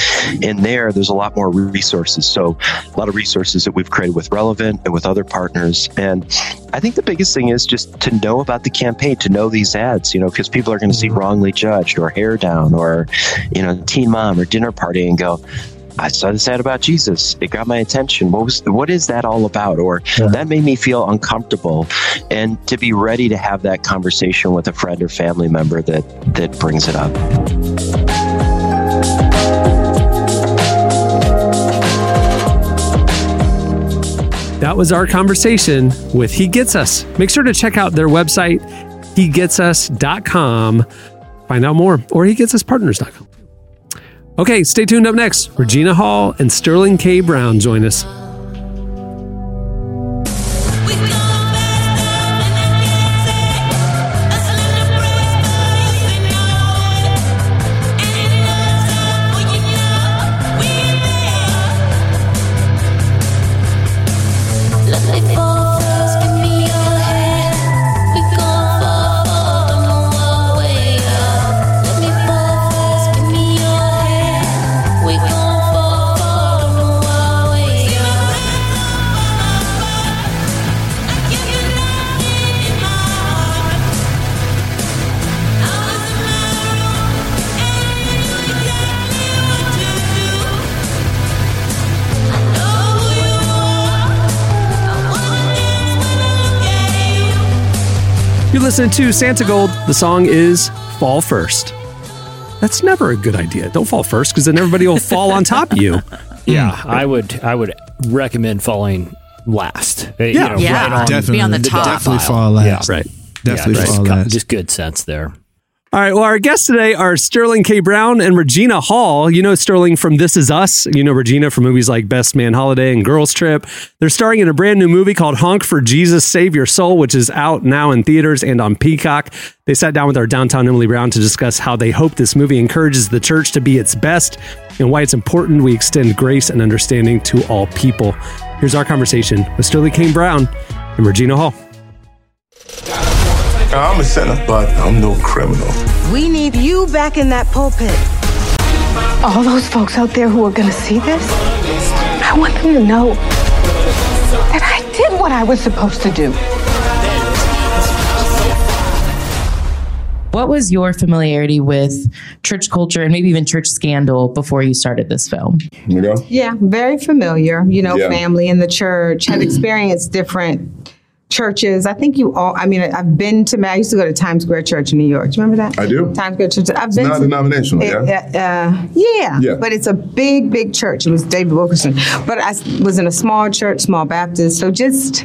In there, there's a lot more resources. So, a lot of resources that we've created with Relevant and with other partners. And I think the biggest thing is just to know about the campaign, to know these ads, you know, because people are going to see mm-hmm. wrongly judged or hair down or, you know, teen mom or dinner party and go, I saw this ad about Jesus. It got my attention. What was what is that all about? Or that made me feel uncomfortable. And to be ready to have that conversation with a friend or family member that that brings it up. That was our conversation with He Gets Us. Make sure to check out their website, hegetsus.com. Find out more, or hegetsuspartners.com. Okay, stay tuned up next. Regina Hall and Sterling K. Brown join us. Listening to Santigold. The song is Fall First. That's never a good idea. Don't fall first because then everybody will fall on top of you. [LAUGHS] Yeah, I would I would recommend falling last. Uh, you Yeah. know, Yeah. right on Definitely, Be on the top. definitely File. fall last. Right. Definitely just, fall co- last. just good sense there. All right. Well, our guests today are Sterling K. Brown and Regina Hall. You know Sterling from This Is Us. You know Regina from movies like Best Man Holiday and Girls Trip. They're starring in a brand new movie called Honk for Jesus Save Your Soul, which is out now in theaters and on Peacock. They sat down with our downtown Emily Brown to discuss how they hope this movie encourages the church to be its best and why it's important we extend grace and understanding to all people. Here's our conversation with Sterling K. Brown and Regina Hall. I'm a sinner, but I'm no criminal. We need you back in that pulpit. All those folks out there who are going to see this, I want them to know that I did what I was supposed to do. What was your familiarity with church culture and maybe even church scandal before you started this film? You? Yeah, very familiar. You know, Yeah. family in the church, have experienced different churches. I think you all, I mean, I've been to, I used to go to Times Square Church in New York. Do you remember that? I do. Times Square Church. I've It's been not to, denominational, It- yeah? uh, uh, yeah, Yeah. but it's a big, big church. It was David Wilkerson. But I was in a small church, small Baptist. So just,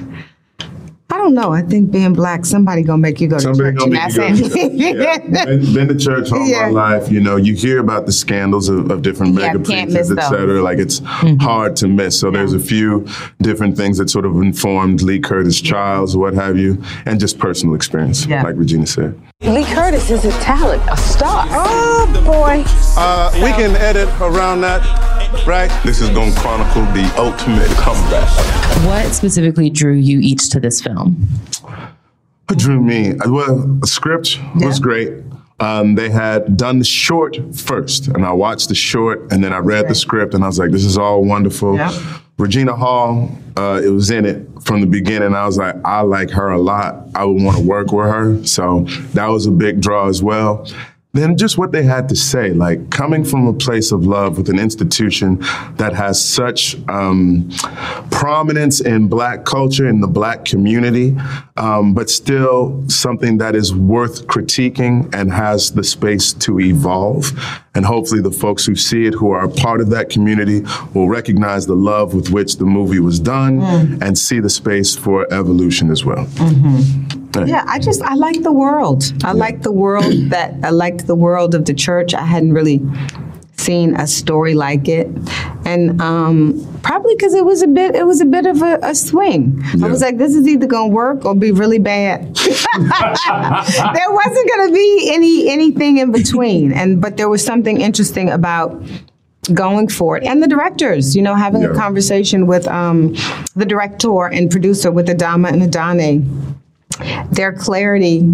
I don't know. I think being black, somebody gonna make you go Somebody to church. gonna make you go to family. Yeah. Been, been to church all Yeah. my life. You know, you hear about the scandals of, of different Yeah, mega preachers, et those. cetera. Like it's hard to miss. So there's a few different things that sort of informed Lee Curtis Childs, what have you, and just personal experience, Yeah. like Regina said. Lee Curtis is a talent, a star. Oh, boy. Uh, we can edit around that, right? This is going to chronicle the ultimate comeback. What specifically drew you each to this film? What drew me? Well, the script was great. Um, they had done the short first, and I watched the short, and then I read the script, and I was like, "This is all wonderful." Regina Hall, uh, it was in it from the beginning. I was like, I like her a lot. I would want to work with her, so that was a big draw as well. Than just what they had to say. Like coming from a place of love with an institution that has such um, prominence in Black culture in the Black community, um, but still something that is worth critiquing and has the space to evolve. And hopefully, the folks who see it, who are a part of that community, will recognize the love with which the movie was done and see the space for evolution as well. Yeah, I just I like the world. I like the world [CLEARS THROAT] that I liked the world of the church. I hadn't really seen a story like it, and um, probably because it was a bit it was a bit of a, a swing. I was like, this is either gonna work or be really bad. [LAUGHS] there wasn't gonna be any anything in between, [LAUGHS] and but there was something interesting about going for it and the directors you know having a conversation with um, the director and producer with Adamma and Adanne their clarity,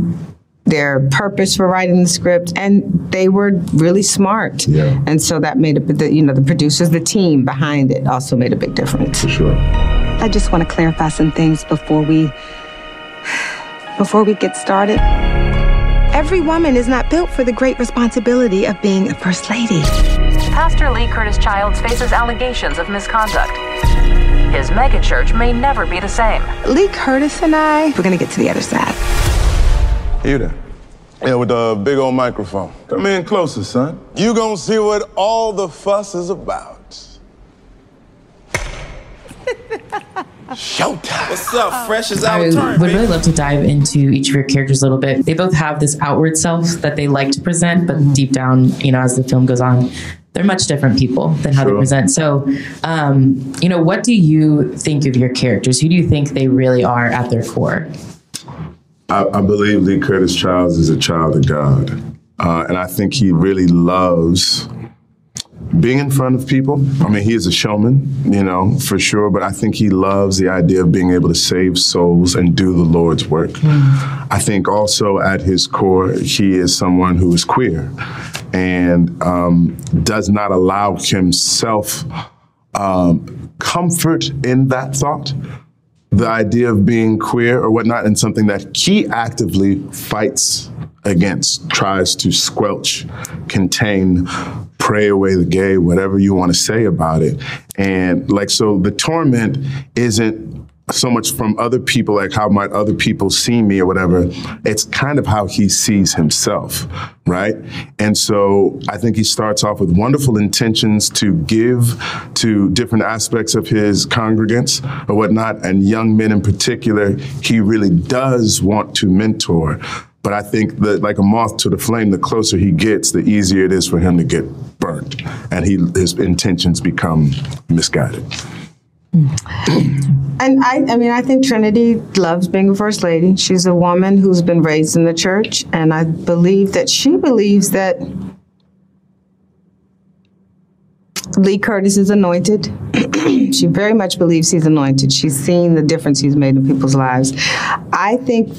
their purpose for writing the script, and they were really smart. Yeah. And so that made a the, you know the producers, the team behind it, also made a big difference. For sure. I just want to clarify some things before we before we get started. Every woman is not built for the great responsibility of being a first lady. Pastor Lee Curtis Childs faces allegations of misconduct. His megachurch may never be the same. Lee Curtis and I, we're gonna get to the other side. You there? Yeah, with the big old microphone. Come in closer, son. You gonna see what all the fuss is about. [LAUGHS] Showtime. What's up? Uh, Fresh as I turn, would baby. really love to dive into each of your characters a little bit. They both have this outward self that they like to present, but deep down, you know, as the film goes on, they're much different people than how they present. So, um, you know, what do you think of your characters? Who do you think they really are at their core? I, I believe Lee Curtis Childs is a child of God. Uh, and I think he really loves being in front of people. I mean, he is a showman, you know, for sure, but I think he loves the idea of being able to save souls and do the Lord's work. I think also at his core, he is someone who is queer and um, does not allow himself um, comfort in that thought the idea of being queer or whatnot and something that he actively fights against, tries to squelch, contain, pray away the gay, whatever you want to say about it. And like, so the torment isn't so much from other people, like how might other people see me or whatever. It's kind of how he sees himself, right? And so I think he starts off with wonderful intentions to give to different aspects of his congregants or whatnot, and young men in particular, he really does want to mentor. But I think that, like a moth to the flame, the closer he gets, the easier it is for him to get burnt, and he his intentions become misguided. [CLEARS THROAT] And I, I mean, I think Trinity loves being a first lady. She's a woman who's been raised in the church, and I believe that she believes that Lee Curtis is anointed. [CLEARS THROAT] she very much believes he's anointed. She's seen the difference he's made in people's lives. I think,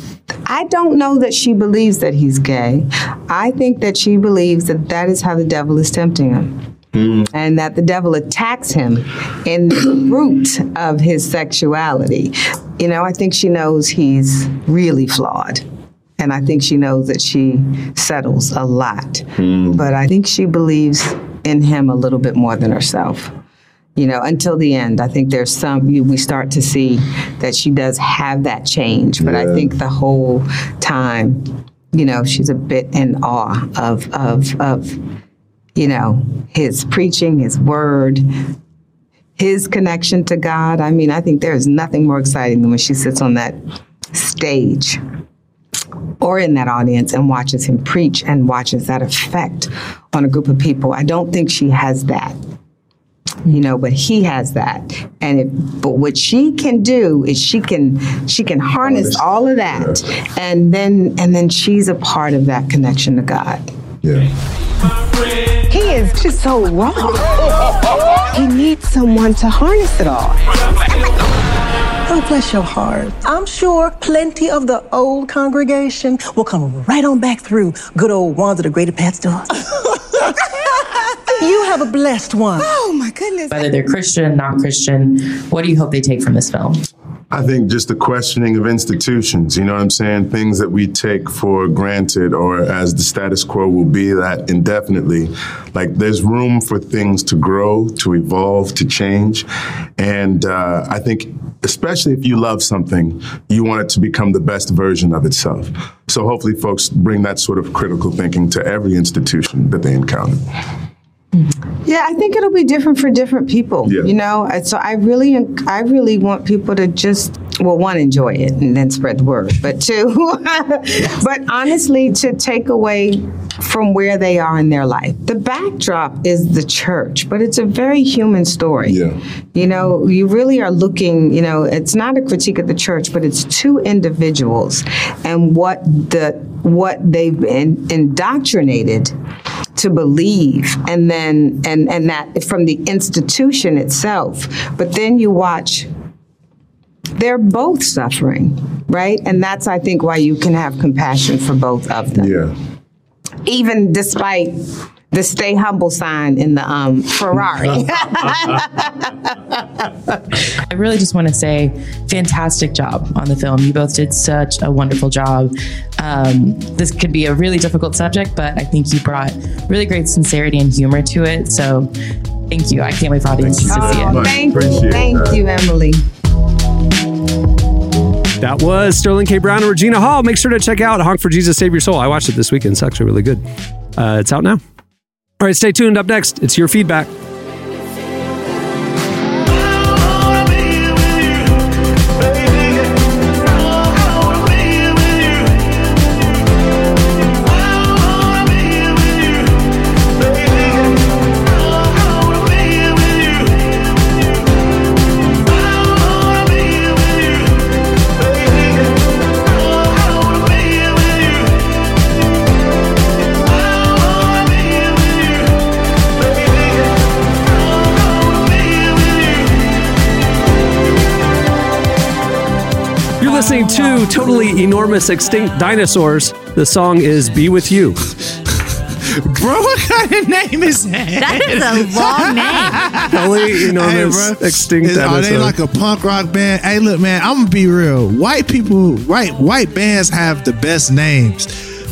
I don't know that she believes that he's gay. I think that she believes that that is how the devil is tempting him and that the devil attacks him in the [COUGHS] root of his sexuality. You know, I think she knows he's really flawed. And I think she knows that she settles a lot. Hmm. But I think she believes in him a little bit more than herself. You know, until the end, I think there's some, you- we start to see that she does have that change. But I think the whole time, you know, she's a bit in awe of, of, of, you know, his preaching, his word, his connection to God. I mean, I think there is nothing more exciting than when she sits on that stage or in that audience and watches him preach and watches that effect on a group of people. I don't think she has that. You know, but he has that, and it, but what she can do is she can she can harness all of that, and then and then she's a part of that connection to God. Yeah. He is just so wrong. He needs someone to harness it all. Oh, bless your heart. I'm sure plenty of the old congregation will come right on back through good old Wanda the Greater Pet store. you have a blessed one. Oh my goodness. Whether they're Christian, not Christian, what do you hope they take from this film? I think just the questioning of institutions, you know what I'm saying? Things that we take for granted or as the status quo will be that indefinitely. Like there's room for things to grow, to evolve, to change. And uh, I think, especially if you love something, you want it to become the best version of itself. So hopefully folks bring that sort of critical thinking to every institution that they encounter. Mm-hmm. Yeah, I think it'll be different for different people. Yeah. You know, so I really, I really want people to just, well, one, enjoy it and then spread the word, but two, [LAUGHS] but honestly, to take away from where they are in their life. The backdrop is the church, but it's a very human story. Yeah. You know, you really are looking, you know, it's not a critique of the church, but it's two individuals and what the what they've been indoctrinated to believe and then and and that from the institution itself. But then you watch they're both suffering, right? And that's I think why you can have compassion for both of them. Yeah. Even despite the stay humble sign in the um, Ferrari. [LAUGHS] I really just want to say, fantastic job on the film. You both did such a wonderful job. Um, this could be a really difficult subject, but I think you brought really great sincerity and humor to it. So, thank you. I can't wait for audiences to see it. Oh, thank you, thank you, Emily. That was Sterling K. Brown and Regina Hall. Make sure to check out Honk for Jesus Save Your Soul. I watched it this weekend. It's actually really good. Uh, it's out now. All right, stay tuned. Up next, it's your feedback. Listening to Totally Enormous Extinct Dinosaurs. The song is Be With You. [LAUGHS] Bro, what kind of name is that? That is a long [LAUGHS] name. Totally Enormous bro. Extinct Is- Are they like a punk rock band? Hey, look, man, I'm gonna be real. White people, right? White bands have the best names.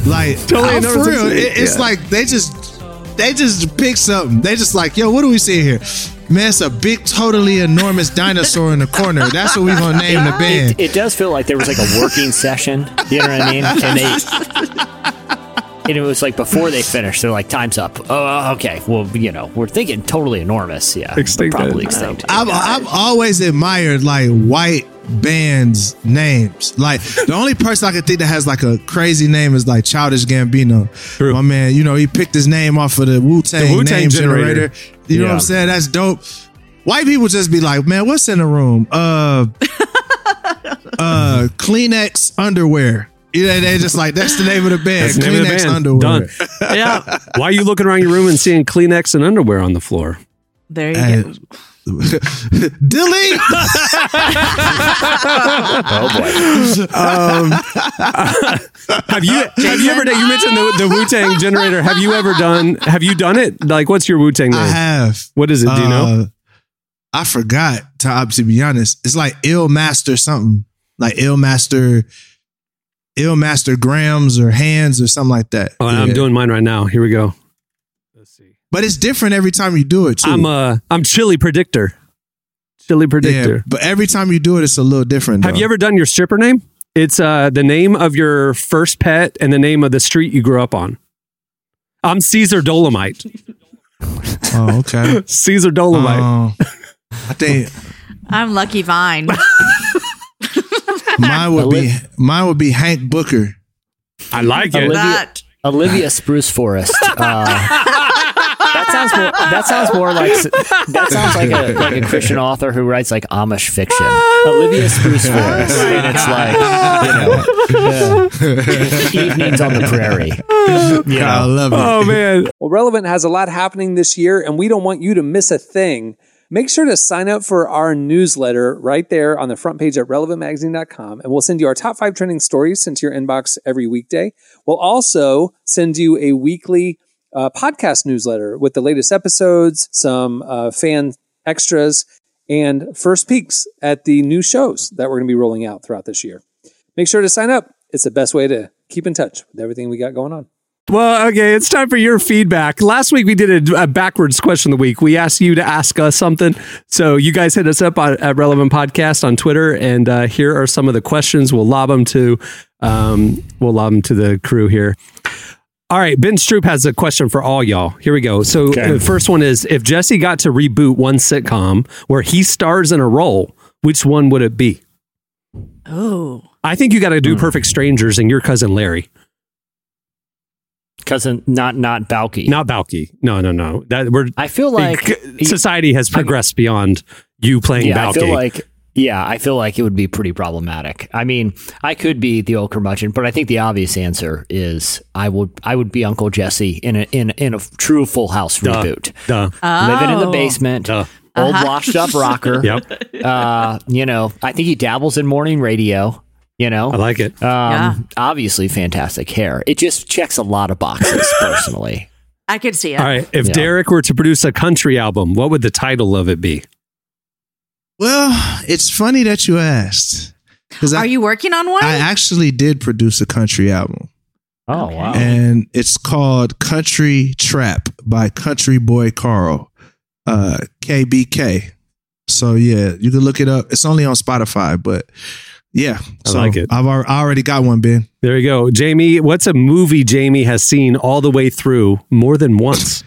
Like, Totally I'm for real. It- it's yeah. like they just, they just pick something. They just like, yo, what do we see here? Man, it's a big, totally enormous dinosaur in the corner. That's what we're gonna name the band. It, it does feel like there was like a working session. You know what I mean? And they. [LAUGHS] And it was like before they finished, they're like, "Time's up." Oh, oh okay. Well, you know, we're thinking totally enormous. Yeah, Extinct. probably extinct. I've, I've always admired like white bands names. Like the only person I can think that has like a crazy name is like Childish Gambino. My man, you know, he picked his name off of the Wu Tang name generator. generator. You know what I'm saying? That's dope. White people just be like, man, what's in the room? Uh, [LAUGHS] uh, Kleenex underwear. You know, they just like that's the name of the band. That's the name of the Kleenex band. underwear. Done. [LAUGHS] yeah. Why are you looking around your room and seeing Kleenex and underwear on the floor? There you Hey, go. [LAUGHS] Delete. [LAUGHS] oh boy. Um, [LAUGHS] have you have you ever done? You mentioned the, the Wu Tang generator. Have you ever done? Have you done it? Like, what's your Wu Tang name? I have. What is it? Do you know? Uh, I forgot to, to be honest. It's like Ill Master something, like Ill Master, Ill Master Grams or Hands or something like that. Oh, I'm doing mine right now. Here we go. But it's different every time you do it too. I'm uh I'm Chili Predictor. Chili Predictor. Yeah, but every time you do it, it's a little different. Have though. you ever done your stripper name? It's uh the name of your first pet and the name of the street you grew up on. I'm Caesar Dolomite. Oh, okay. [LAUGHS] Caesar Dolomite. Oh, I think I'm Lucky Vine. mine would be mine would be Hank Booker. I like it. Olivia, That. Olivia Spruce Forest. Uh, [LAUGHS] that sounds more. That sounds more like that sounds like a [LAUGHS] like a Christian author who writes like Amish fiction. Olivia Spruce Forest, and it's like you know, yeah. [LAUGHS] evenings on the prairie. You know, I love it. Oh man. Well, Relevant has a lot happening this year, and we don't want you to miss a thing. Make sure to sign up for our newsletter right there on the front page at relevantmagazine.com, and we'll send you our top five trending stories sent to your inbox every weekday. We'll also send you a weekly uh, podcast newsletter with the latest episodes, some uh, fan extras, and first peeks at the new shows that we're going to be rolling out throughout this year. Make sure to sign up. It's the best way to keep in touch with everything we got going on. Well, okay, it's time for your feedback. Last week we did a, a backwards question of the week. We asked you to ask us something. So you guys hit us up on, at Relevant Podcast on Twitter, and uh, here are some of the questions. We'll lob them to um, we'll lob them to the crew here. All right, Ben Stroop has a question for all y'all. Here we go. So the first one is: If Jesse got to reboot one sitcom where he stars in a role, which one would it be? Oh, I think you got to do hmm. Perfect Strangers and your cousin Larry. Cousin, not not Balky. Not Balky. No, no, no. That we're. I feel like society has progressed beyond you playing yeah, Balky. I feel like yeah, I feel like it would be pretty problematic. I mean, I could be the old curmudgeon, but I think the obvious answer is I would I would be Uncle Jesse in a in in a true Full House Duh. reboot. Duh. Living in the Oh. basement, Duh. old Uh-huh. washed up rocker. [LAUGHS] Yep. Uh, you know, I think he dabbles in morning radio. You know, I like it. Um, Yeah. Obviously, fantastic hair. It just checks a lot of boxes, [LAUGHS] personally. I could see it. All right. If Yeah. Derek were to produce a country album, what would the title of it be? Well, it's funny that you asked. Because Are I, you working on one? I actually did produce a country album. Oh wow! And it's called Country Trap by Country Boy Carl, uh, KBK. So yeah, you can look it up. It's only on Spotify, but yeah, I so like it. I've al- I already got one, Ben. There you go. Jamie, what's a movie Jamie has seen all the way through more than once?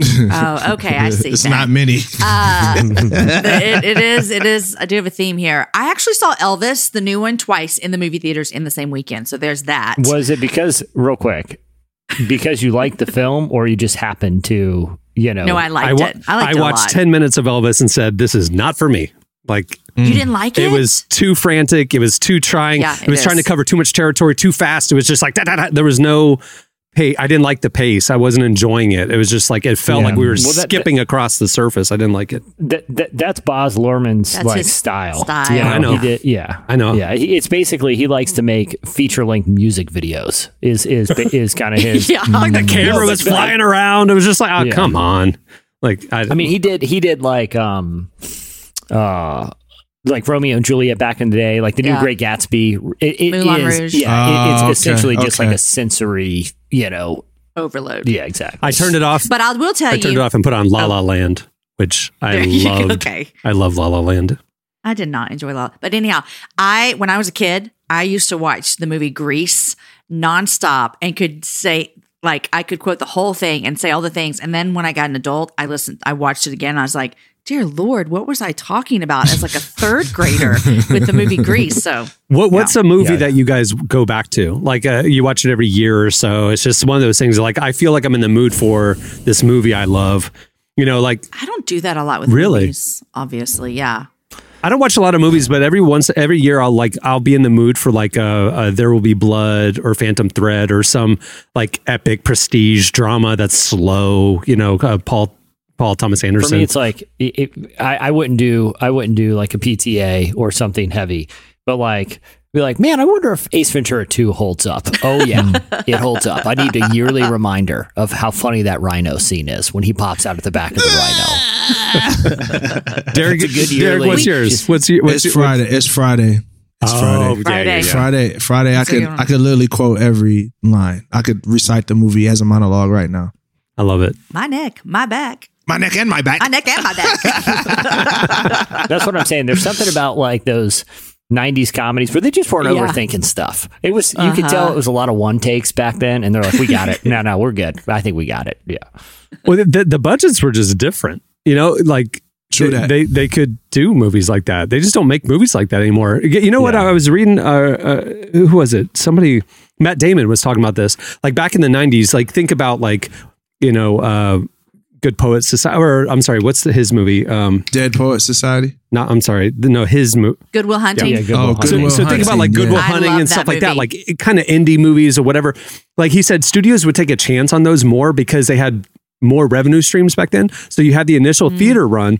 [LAUGHS] Oh, okay. I see. It's then. not many. Uh, [LAUGHS] it, it is. It is. I do have a theme here. I actually saw Elvis, the new one, twice in the movie theaters in the same weekend. So there's that. Was it because real quick because you liked the film, or you just happened to you know? No, I liked I, wa- it. I liked it a watched lot. 10 minutes of Elvis and said, this is not for me. Like, You didn't like it? it was too frantic. It was too trying. Yeah, it, it was trying to cover too much territory too fast. It was just like, da, da, da. there was no pace. I didn't like the pace. I wasn't enjoying it. It was just like, it felt Yeah. like we were Well, that- skipping across the surface. I didn't like it. That, that that's Baz Luhrmann's That's like his style. style. You I know. He did, yeah, I know. Yeah, he, it's basically he likes to make feature length music videos. Is is is kind of [LAUGHS] his. Yeah. Like the camera was flying around. It was just like, oh, Yeah. come on. Like, I, I mean, he did he did like um uh like Romeo and Juliet back in the day, like the new Yeah. Great Gatsby. It, it Moulin is- Rouge. yeah, it- Oh, it's ah, okay, essentially just like a sensory, you know. overload. Yeah, exactly. I turned it off. But I will tell I you, I turned it off and put on La oh. La Land, which I There you go. loved. Okay. I love La La Land. I did not enjoy La. But anyhow, I when I was a kid, I used to watch the movie Grease nonstop and could say like I could quote the whole thing and say all the things. And then when I got an adult, I listened, I watched it again. And I was like, dear Lord, what was I talking about as like a third grader with the movie Grease? So What What's a movie Yeah. that you guys go back to? Like uh, you watch it every year or so. It's just one of those things. Like I feel like I'm in the mood for this movie I love. You know, like I don't do that a lot with Really? movies, obviously. Yeah. I don't watch a lot of movies, but every once every year I'll like I'll be in the mood for like uh, uh There Will Be Blood or Phantom Thread or some like epic prestige drama that's slow. You know, uh, Paul Paul Thomas Anderson. For me, it's like it, it, I, I wouldn't do I wouldn't do like a PTA or something heavy, but like be like, man, I wonder if Ace Ventura Two holds up. Oh yeah, [LAUGHS] it holds up. I need a yearly reminder of how funny that rhino scene is when he pops out at the back of the rhino. [LAUGHS] Derek, It's a good Derek, what's yours? What's your? What's It's your, Friday. It's Friday. It's Oh, Friday. there you go. Friday. Friday. I could. I could literally quote every line. I could recite the movie as a monologue right now. I love it. My neck, my back, My neck and my back. my neck and my back. [LAUGHS] That's what I'm saying. There's something about like those. 90s comedies where they just weren't Yeah. overthinking stuff. It was you could Uh-huh. tell it was a lot of one takes back then, and they're like, "We got it. No, no, we're good. I think we got it." Yeah. Well, the, the budgets were just different. You know, like True they, that. they they could do movies like that. They just don't make movies like that anymore. You know what? Yeah. I was reading. Uh, uh, who was it? Somebody. Matt Damon was talking about this. Like back in the '90s. Like think about like you know, uh, Good Poets Society. Or I'm sorry, what's the, his movie? Um, Dead Poet Society. not. I'm sorry. No, his movie. Goodwill Hunting. Yeah, good Oh, one. So, Goodwill so think about like Goodwill yeah. Hunting and that stuff like that, like kind of indie movies or whatever. Like he said, studios would take a chance on those more because they had more revenue streams back then. So you had the initial Mm. theater run,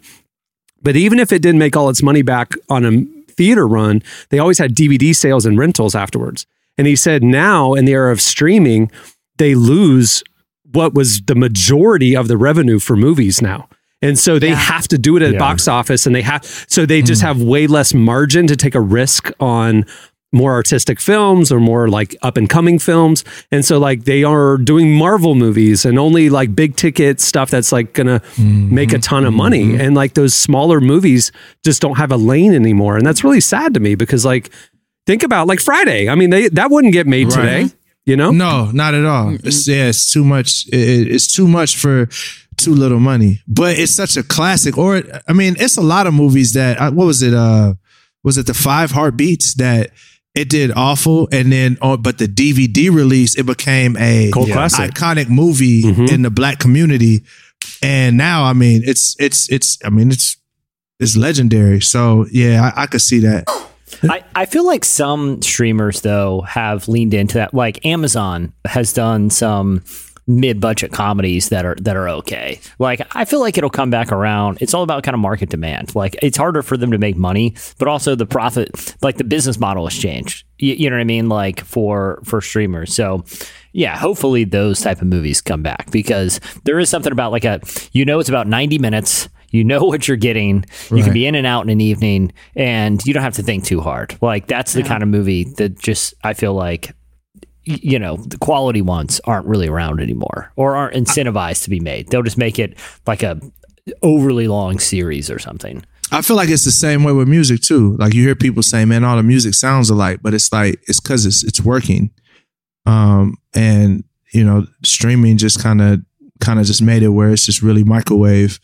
but even if it didn't make all its money back on a theater run, they always had DVD sales and rentals afterwards. And he said now in the era of streaming, they lose what was the majority of the revenue for movies now. And so they have to do it at Yeah. box office and they have so they just hmm. have way less margin to take a risk on more artistic films or more like up and coming films. And so like they are doing Marvel movies and only like big ticket stuff that's like gonna mm-hmm. make a ton of money. Mm-hmm. And like those smaller movies just don't have a lane anymore. And that's really sad to me because like think about like Friday. I mean they that wouldn't get made Right. today. You know? No, not at all. It's, yeah, it's too much. It, it's too much for too little money. But it's such a classic. Or I mean, it's a lot of movies that. uh, What was it? Uh, was it the Five Heartbeats that? It did awful, and then oh, but the DVD release it became a Cult classic. iconic movie in the black community, and now I mean it's it's it's I mean it's it's legendary. So yeah, I, I could see that. [LAUGHS] [LAUGHS] I, I feel like some streamers though have leaned into that. Like Amazon has done some mid-budget comedies that are that are okay. Like I feel like it'll come back around. It's all about kind of market demand. Like it's harder for them to make money, but also the profit, like the business model has changed. You, you know what I mean? Like for for streamers. So yeah, hopefully those type of movies come back because there is something about like a you know it's about 90 minutes. You know what you're getting. You can be in and out in an evening and you don't have to think too hard. Like that's the kind of movie that just I feel like you know, the quality ones aren't really around anymore or aren't incentivized to be made. They'll just make it like a overly long series or something. I feel like it's the same way with music too. Like you hear people say, "Man, all the music sounds alike," but it's like it's because it's it's working. Um, and you know, streaming just kind of kind of just made it where it's just really microwave.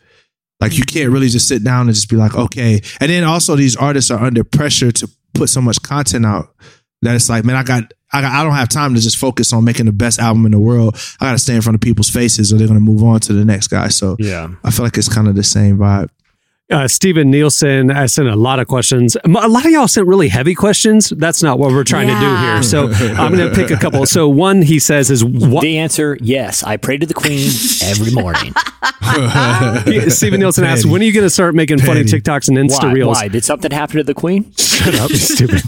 Like you can't really just sit down and just be like, okay. And then also these artists are under pressure to put so much content out that it's like, man, I got. I, got, I don't have time to just focus on making the best album in the world. I got to stay in front of people's faces, or they're going to move on to the next guy. So Yeah. I feel like it's kind of the same vibe. Uh, Steven Nielsen I sent a lot of questions. A lot of y'all sent really heavy questions. That's not what we're trying to do here. So [LAUGHS] I'm going to pick a couple. So one he says is what The answer, yes, I pray to the queen every morning. [LAUGHS] [LAUGHS] He- Steven Nielsen asks, when are you going to start making funny TikToks and Insta Why? Reels? Why? Did something happen to the queen? Shut up, stupid.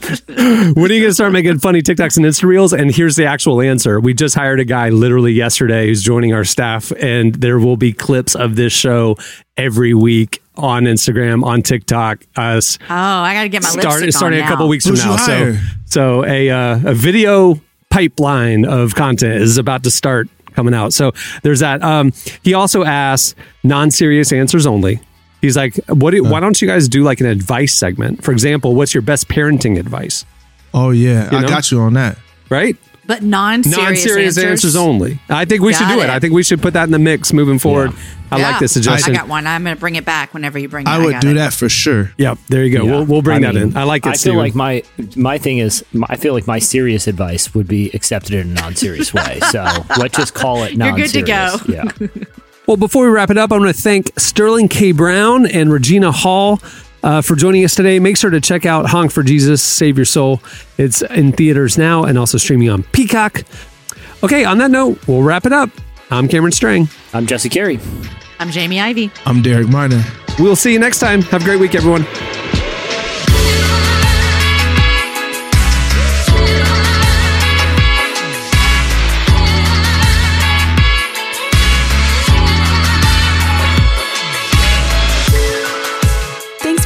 when are you going to start making funny TikToks and Insta Reels? And here's the actual answer. We just hired a guy literally yesterday who's joining our staff, and there will be clips of this show every week on Instagram, on TikTok. Us Oh, I got to get my started, lipstick starting on a couple weeks from Who'd now. So, so a uh, a video pipeline of content is about to start coming out. So there's that. Um, he also asks non-serious answers only. He's like, "What? Do, why don't you guys do like an advice segment? For example, what's your best parenting advice? Oh yeah, You I got you on that. Right? But non-serious, Non-serious answers. answers, only. I think we should do it. it. I think we should put that in the mix moving forward. I Yeah. like this suggestion. I got one. I'm going to bring it back whenever you bring it. I would got do it. that for sure. Yep, there you go. Yeah. We'll we'll bring I that mean, in. I like it. I feel Steven. like my my thing is my, I feel like my serious advice would be accepted in a non-serious way. [LAUGHS] So let's just call it non-serious. You're good to go. Yeah. Well, before we wrap it up, I want to thank Sterling K. Brown and Regina Hall uh, for joining us today. Make sure to check out Honk for Jesus, Save Your Soul. It's in theaters now and also streaming on Peacock. Okay, on that note, we'll wrap it up. I'm Cameron Strang. I'm Jesse Carey. I'm Jamie Ivey. I'm Derek Minor. We'll see you next time. Have a great week, everyone.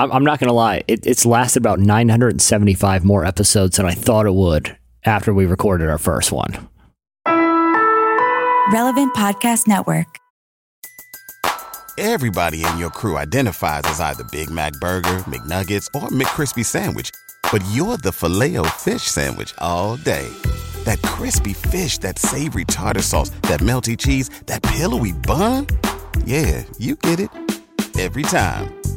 I'm, I'm not gonna lie. It, it's lasted about 975 more episodes than I thought it would after we recorded our first one. Relevant Podcast Network. Everybody in your crew identifies as either Big Mac Burger, McNuggets, or McCrispy Sandwich. But you're the filet fish Sandwich all day. That crispy fish, that savory tartar sauce, that melty cheese, that pillowy bun. Yeah, you get it. Every time.